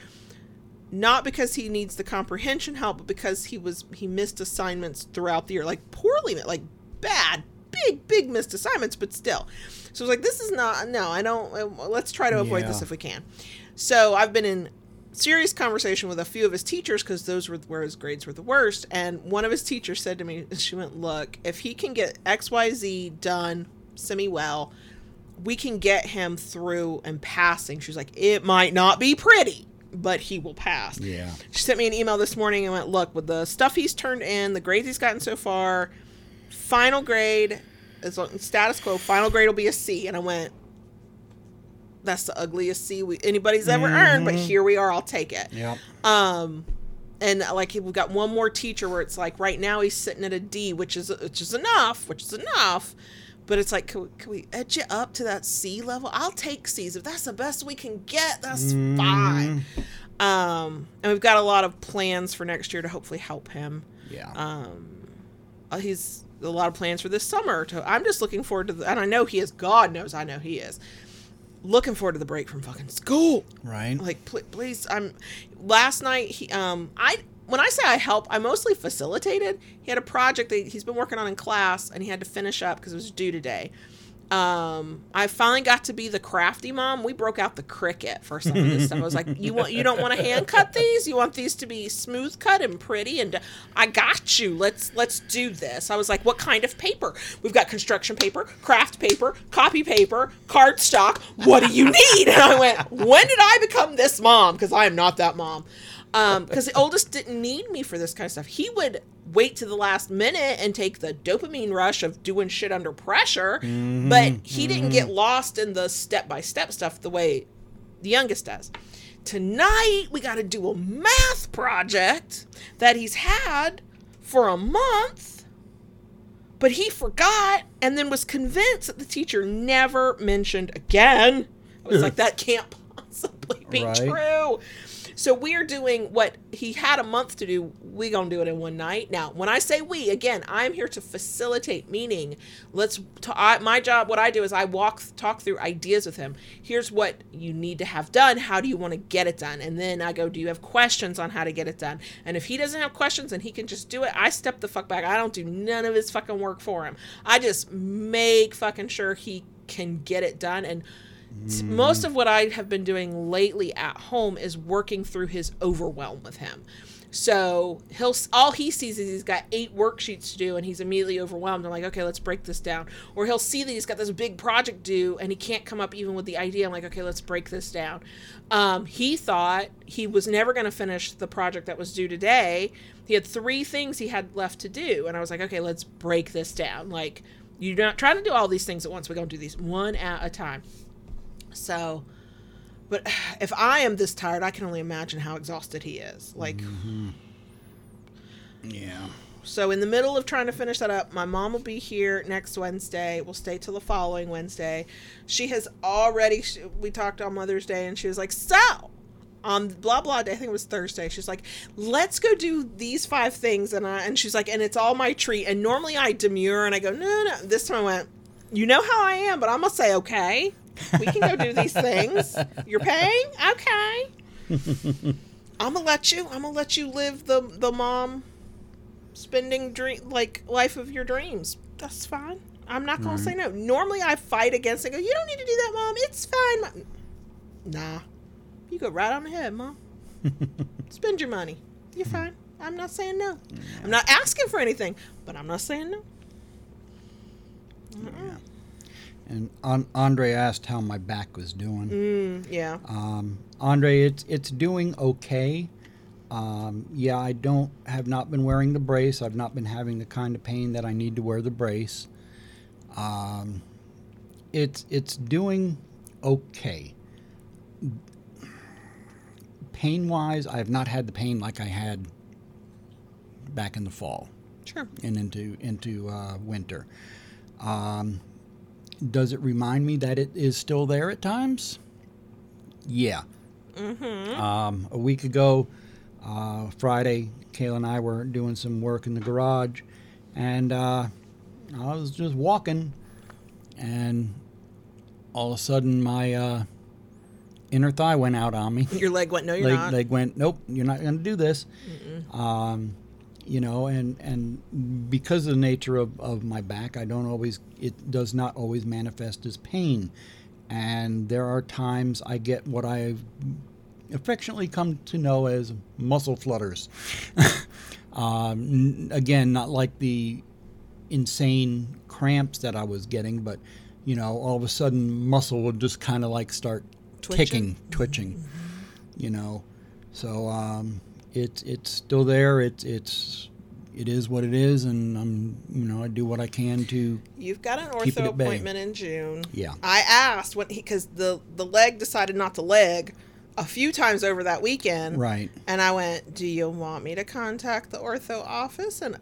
Not because he needs the comprehension help but because he was he missed assignments throughout the year like poorly like bad big big missed assignments but still. So I was like this is not no i don't let's try to avoid this if we can. So i've been in serious conversation with a few of his teachers because those were where his grades were the worst and one of his teachers said to me she went look if he can get xyz done semi well we can get him through and passing she's like it might not be pretty but he will pass Yeah. she sent me an email this morning and went, Look, with the stuff he's turned in, the grades he's gotten so far, final grade, as long, status quo, final grade will be a C. And I went, That's the ugliest C we, anybody's ever earned, but here we are, I'll take it. Yeah. Um, and like we've got one more teacher where it's like right now he's sitting at a D, which is which is enough, which is enough. But it's like, can we, can we edge it up to that C level? I'll take C's if that's the best we can get. That's fine. Um, and we've got a lot of plans for next year to hopefully help him. Yeah. Um, uh, he's a lot of plans for this summer. To I'm just looking forward to, the, and I know he is. God knows I know he is. Looking forward to the break from fucking school right. like pl- please i'm last night he um i when I say I help, I mostly facilitated. He had a project that he's been working on in class, and he had to finish up because it was due today. Um, I finally got to be the crafty mom. We broke out the Cricut for some of this stuff. I was like, "You want? You don't want to hand cut these? You want these to be smooth cut and pretty?" And I got you. Let's let's do this. I was like, "What kind of paper? We've got construction paper, craft paper, copy paper, cardstock. What do you need?" And I went, "When did I become this mom? Because I am not that mom." Um because the oldest didn't need me for this kind of stuff. He would wait to the last minute and take the dopamine rush of doing shit under pressure, Mm-hmm. but he didn't get lost in the step by step stuff the way the youngest does. Tonight, we got to do a math project that he's had for a month, but he forgot and then was convinced that the teacher never mentioned again. I was like, that can't possibly be Right. true. So we're doing what he had a month to do. We gonna do it in one night. Now, when I say we, again, I'm here to facilitate. Meaning, let's. T- I, my job, what I do is I walk, talk through ideas with him. Here's what you need to have done. How do you want to get it done? And then I go, do you have questions on how to get it done? And if he doesn't have questions and he can just do it, I step the fuck back. I don't do none of his fucking work for him. I just make fucking sure he can get it done and s- most of what I have been doing lately at home is working through his overwhelm with him. So he'll all he sees is he's got eight worksheets to do and he's immediately overwhelmed. I'm like, okay, let's break this down. Or he'll see that he's got this big project due and he can't come up even with the idea. I'm like, okay, let's break this down. Um, he thought he was never going to finish the project that was due today. He had three things he had left to do, and I was like, okay, let's break this down. Like, you're not trying to do all these things at once. We're going to do these one at a time. So, but if I am this tired, I can only imagine how exhausted he is. Like, mm-hmm. Yeah. so in the middle of trying to finish that up, my mom will be here next Wednesday. We'll stay till the following Wednesday. She has already. We talked on Mother's Day, and she was like, "So." On blah blah day, I think it was Thursday. She's like, "Let's go do these five things," and I and she's like, "And it's all my treat." And normally I demur and I go, "No, no." This time I went, "You know how I am, but I'm gonna say okay. We can go do these things. You're paying, okay." I'm gonna let you. I'm gonna let you live the the mom spending dream like life of your dreams. That's fine. I'm not gonna say no. Normally I fight against it. Go, you don't need to do that, mom. It's fine. Mom." Nah, you go right on ahead, mom. Spend your money. You're fine. I'm not saying no. I'm not asking for anything, but I'm not saying no. And An- Andre asked how my back was doing. Mm, yeah. Um, Andre, it's it's doing okay. Um, yeah, I don't have not been wearing the brace. I've not been having the kind of pain that I need to wear the brace. Um, it's it's doing okay. Pain wise, I have not had the pain like I had back in the fall Sure. and into into uh, winter. Um, does it remind me that it is still there at times? Yeah. Mm-hmm. Um, a week ago, uh, Friday, Kayla and I were doing some work in the garage, and uh, I was just walking, and all of a sudden my uh, inner thigh went out on me Your leg went. No, you're leg, not. leg went nope you're not going to do this um, you know and and because of the nature of, of my back i don't always it does not always manifest as pain. And there are times i get what i've affectionately come to know as muscle flutters. Um, again not like the insane cramps that i was getting but you know all of a sudden muscle would just kind of like start Twitching? ticking twitching you know? So um, it's it's still there it's it's it is what it is and i'm you know i do what i can to You've got an ortho appointment in June. Yeah. I asked when because the the leg decided not to leg a few times over that weekend. right And I went, "Do you want me to contact the ortho office and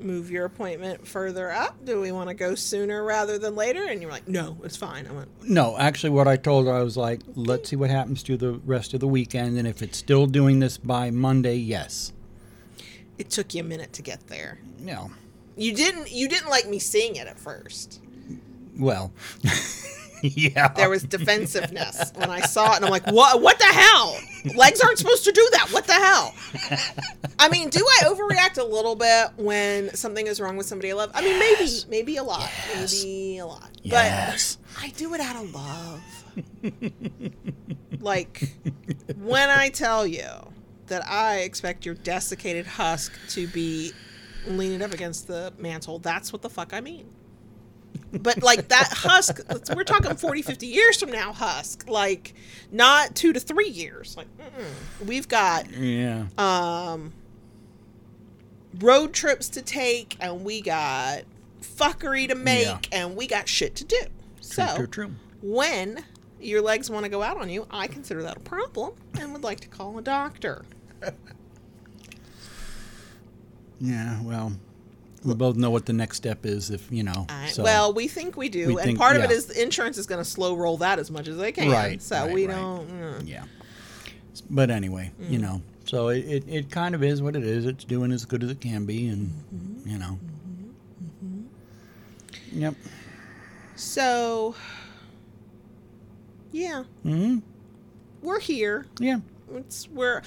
move your appointment further up? Do we want to go sooner rather than later?" And you're like, "No, it's fine." I went, no actually what i told her i was like let's see what happens to the rest of the weekend and if it's still doing this by monday yes "It took you a minute to get there. No. You didn't you didn't like me seeing it at first. well yeah There was defensiveness when I saw it, and I'm like, "What? What the hell? Legs aren't supposed to do that. What the hell?" I mean, do I overreact a little bit when something is wrong with somebody I love? I mean, maybe, maybe a lot, Yes. maybe a lot. Yes. But I do it out of love. like when I tell you that I expect your desiccated husk to be leaning up against the mantle, that's what the fuck I mean. But like that husk, we're talking 40, 50 years from now, husk. Like not two to three years. Like mm-mm. we've got Yeah. um road trips to take and we got fuckery to make Yeah. and we got shit to do. So true, true. when your legs want to go out on you, I consider that a problem and would like to call a doctor. Yeah. Well, we both know what the next step is if you know. I- so- well, we think we do, We and think- part of it is the insurance is going to slow roll that as much as they can. Right, So right, we right. don't. mm. Yeah. But anyway, Mm. you know, so it, it, it kind of is what it is. It's doing as good as it can be, and Mm-hmm. you know. Yep. So, yeah, hmm we're here. Yeah. it's where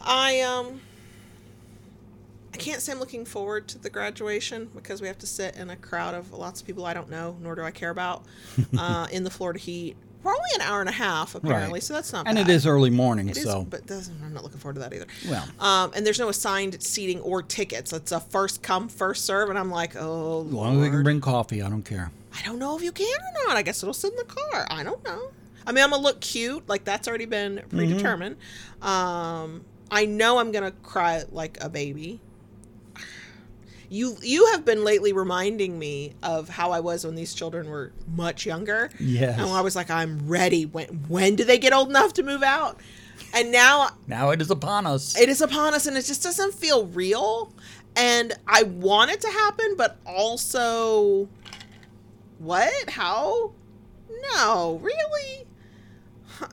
I um I can't say I'm looking forward to the graduation because we have to sit in a crowd of lots of people I don't know, nor do I care about, uh, in the Florida heat. Probably an hour and a half, apparently. Right. So that's not And bad. it is early morning, It is, so but doesn't, I'm not looking forward to that either. well. Um, and there's no assigned seating or tickets. It's a first come, first serve, and I'm like, oh, As long as they can bring coffee, I don't care. I don't know if you can or not. I guess it'll sit in the car. I don't know. I mean, I'm gonna look cute. Like that's already been predetermined. Um, I know I'm gonna cry like a baby. You you have been lately reminding me of how I was when these children were much younger. Yes. And I was like, I'm ready. When when do they get old enough to move out? And now Now it is upon us. it is upon us and it just doesn't feel real and i want it to happen but also what how no really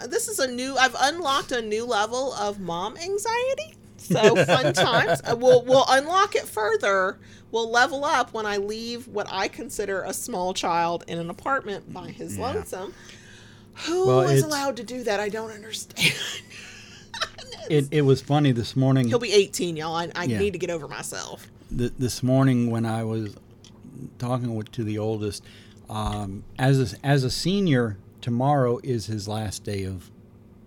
this is a new i've unlocked a new level of mom anxiety so fun times Uh, we'll we'll unlock it further we'll level up when i leave what i consider a small child in an apartment by his Yeah. lonesome Who is Well, it's- allowed to do that i don't understand It, it was funny this morning. He'll be 18, y'all. I, I Yeah. need to get over myself. th- this morning when I was talking with, to the oldest, um, as a, as a senior, tomorrow is his last day of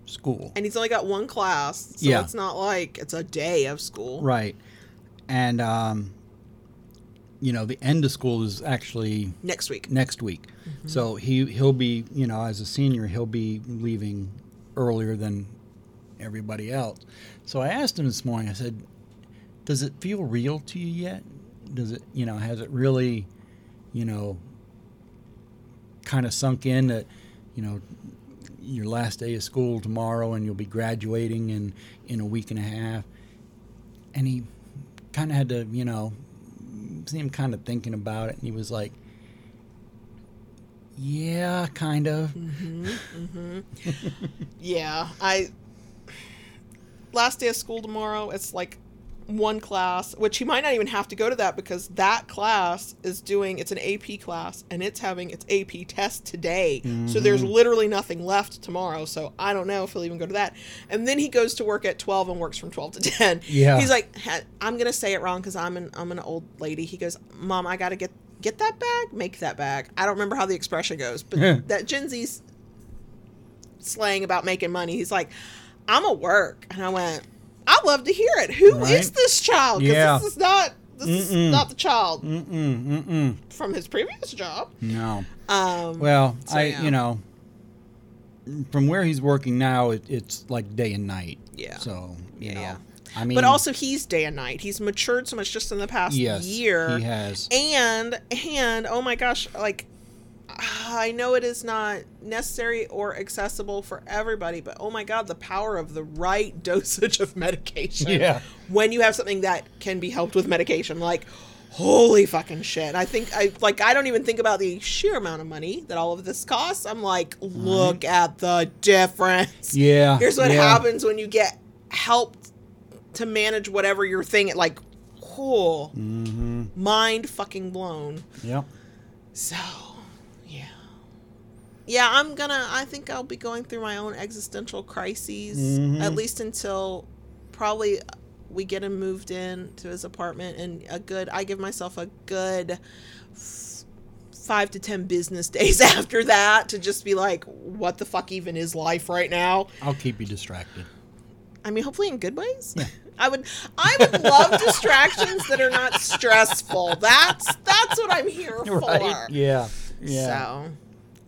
school. And he's only got one class, so Yeah. it's not like it's a day of school. Right, and um, you know the end of school is actually Next week. next week, Mm-hmm. so he he'll be you know as a senior he'll be leaving earlier than everybody else. So I asked him this morning. I said, "Does it feel real to you yet? Does it you know has it really you know kind of sunk in that you know your last day of school tomorrow and you'll be graduating in in a week and a half?" And he kind of had to you know see him kind of thinking about it, and he was like. Yeah, kind of. Mm-hmm, mm-hmm. Yeah. I. Last day of school tomorrow, it's like one class, which he might not even have to go to that because that class is doing, it's an AP class and it's having its AP test today. So there's Mm-hmm. literally nothing left tomorrow. So I don't know if he'll even go to that. And then he goes to work at 12 and works from 12 to 10. Yeah. He's like, I'm going to say it wrong because I'm an, I'm an old lady. He goes, Mom, I got to get. Get that bag, make that bag. I don't remember how the expression goes, but that Gen Z's slang about making money. He's like, I'm a work. And I went, I love to hear it. Who is Right? this child? Because Yeah. this is not this is Mm-mm. not the child Mm-mm, mm-mm. from his previous job. No. Um Well, So, I, yeah. you know, from where he's working now, it, it's like day and night. Yeah. So, you Yeah, know, yeah. I mean, but also he's day and night. He's matured so much just in the past yes, year. he has. and and oh my gosh like i know it is not necessary or accessible for everybody but oh my god the power of the right dosage of medication Yeah. when you have something that can be helped with medication like holy fucking shit i think i like i don't even think about the sheer amount of money that all of this costs i'm like look at the difference Yeah. here's what yeah. happens when you get help to manage whatever your thing like cool Mm-hmm. mind fucking blown Yep. so yeah i'm gonna i think i'll be going through my own existential crises Mhm. at least until probably we get him moved in to his apartment and a good I give myself a good f- 5 to 10 business days after that to just be like what the fuck even is life right now? I'll keep you distracted. I mean, hopefully in good ways. I would I would love distractions that are not stressful. That's that's what I'm here for. Yeah. Yeah. So,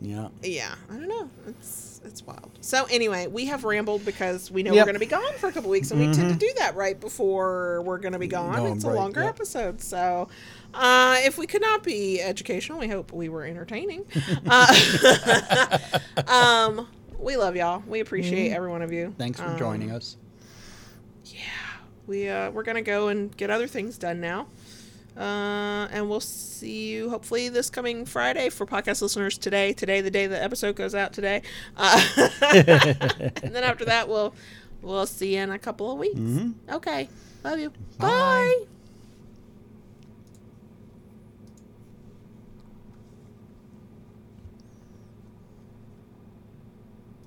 yeah. yeah, I don't know. It's it's wild. So anyway, we have rambled because we know Yep. we're going to be gone for a couple weeks, and we tend to do that right before we're going to be gone. Going it's a longer yep. episode, so uh, if we could not be educational, we hope we were entertaining. uh, um, we love y'all. We appreciate every one of you. Thanks for Um, joining us. Yeah, we uh, we're gonna go and get other things done now. Uh, and we'll see you hopefully this coming Friday for podcast listeners today. Today, the day the episode goes out today. Uh, and then after that, we'll we'll see you in a couple of weeks. Okay, love you. Bye. Bye.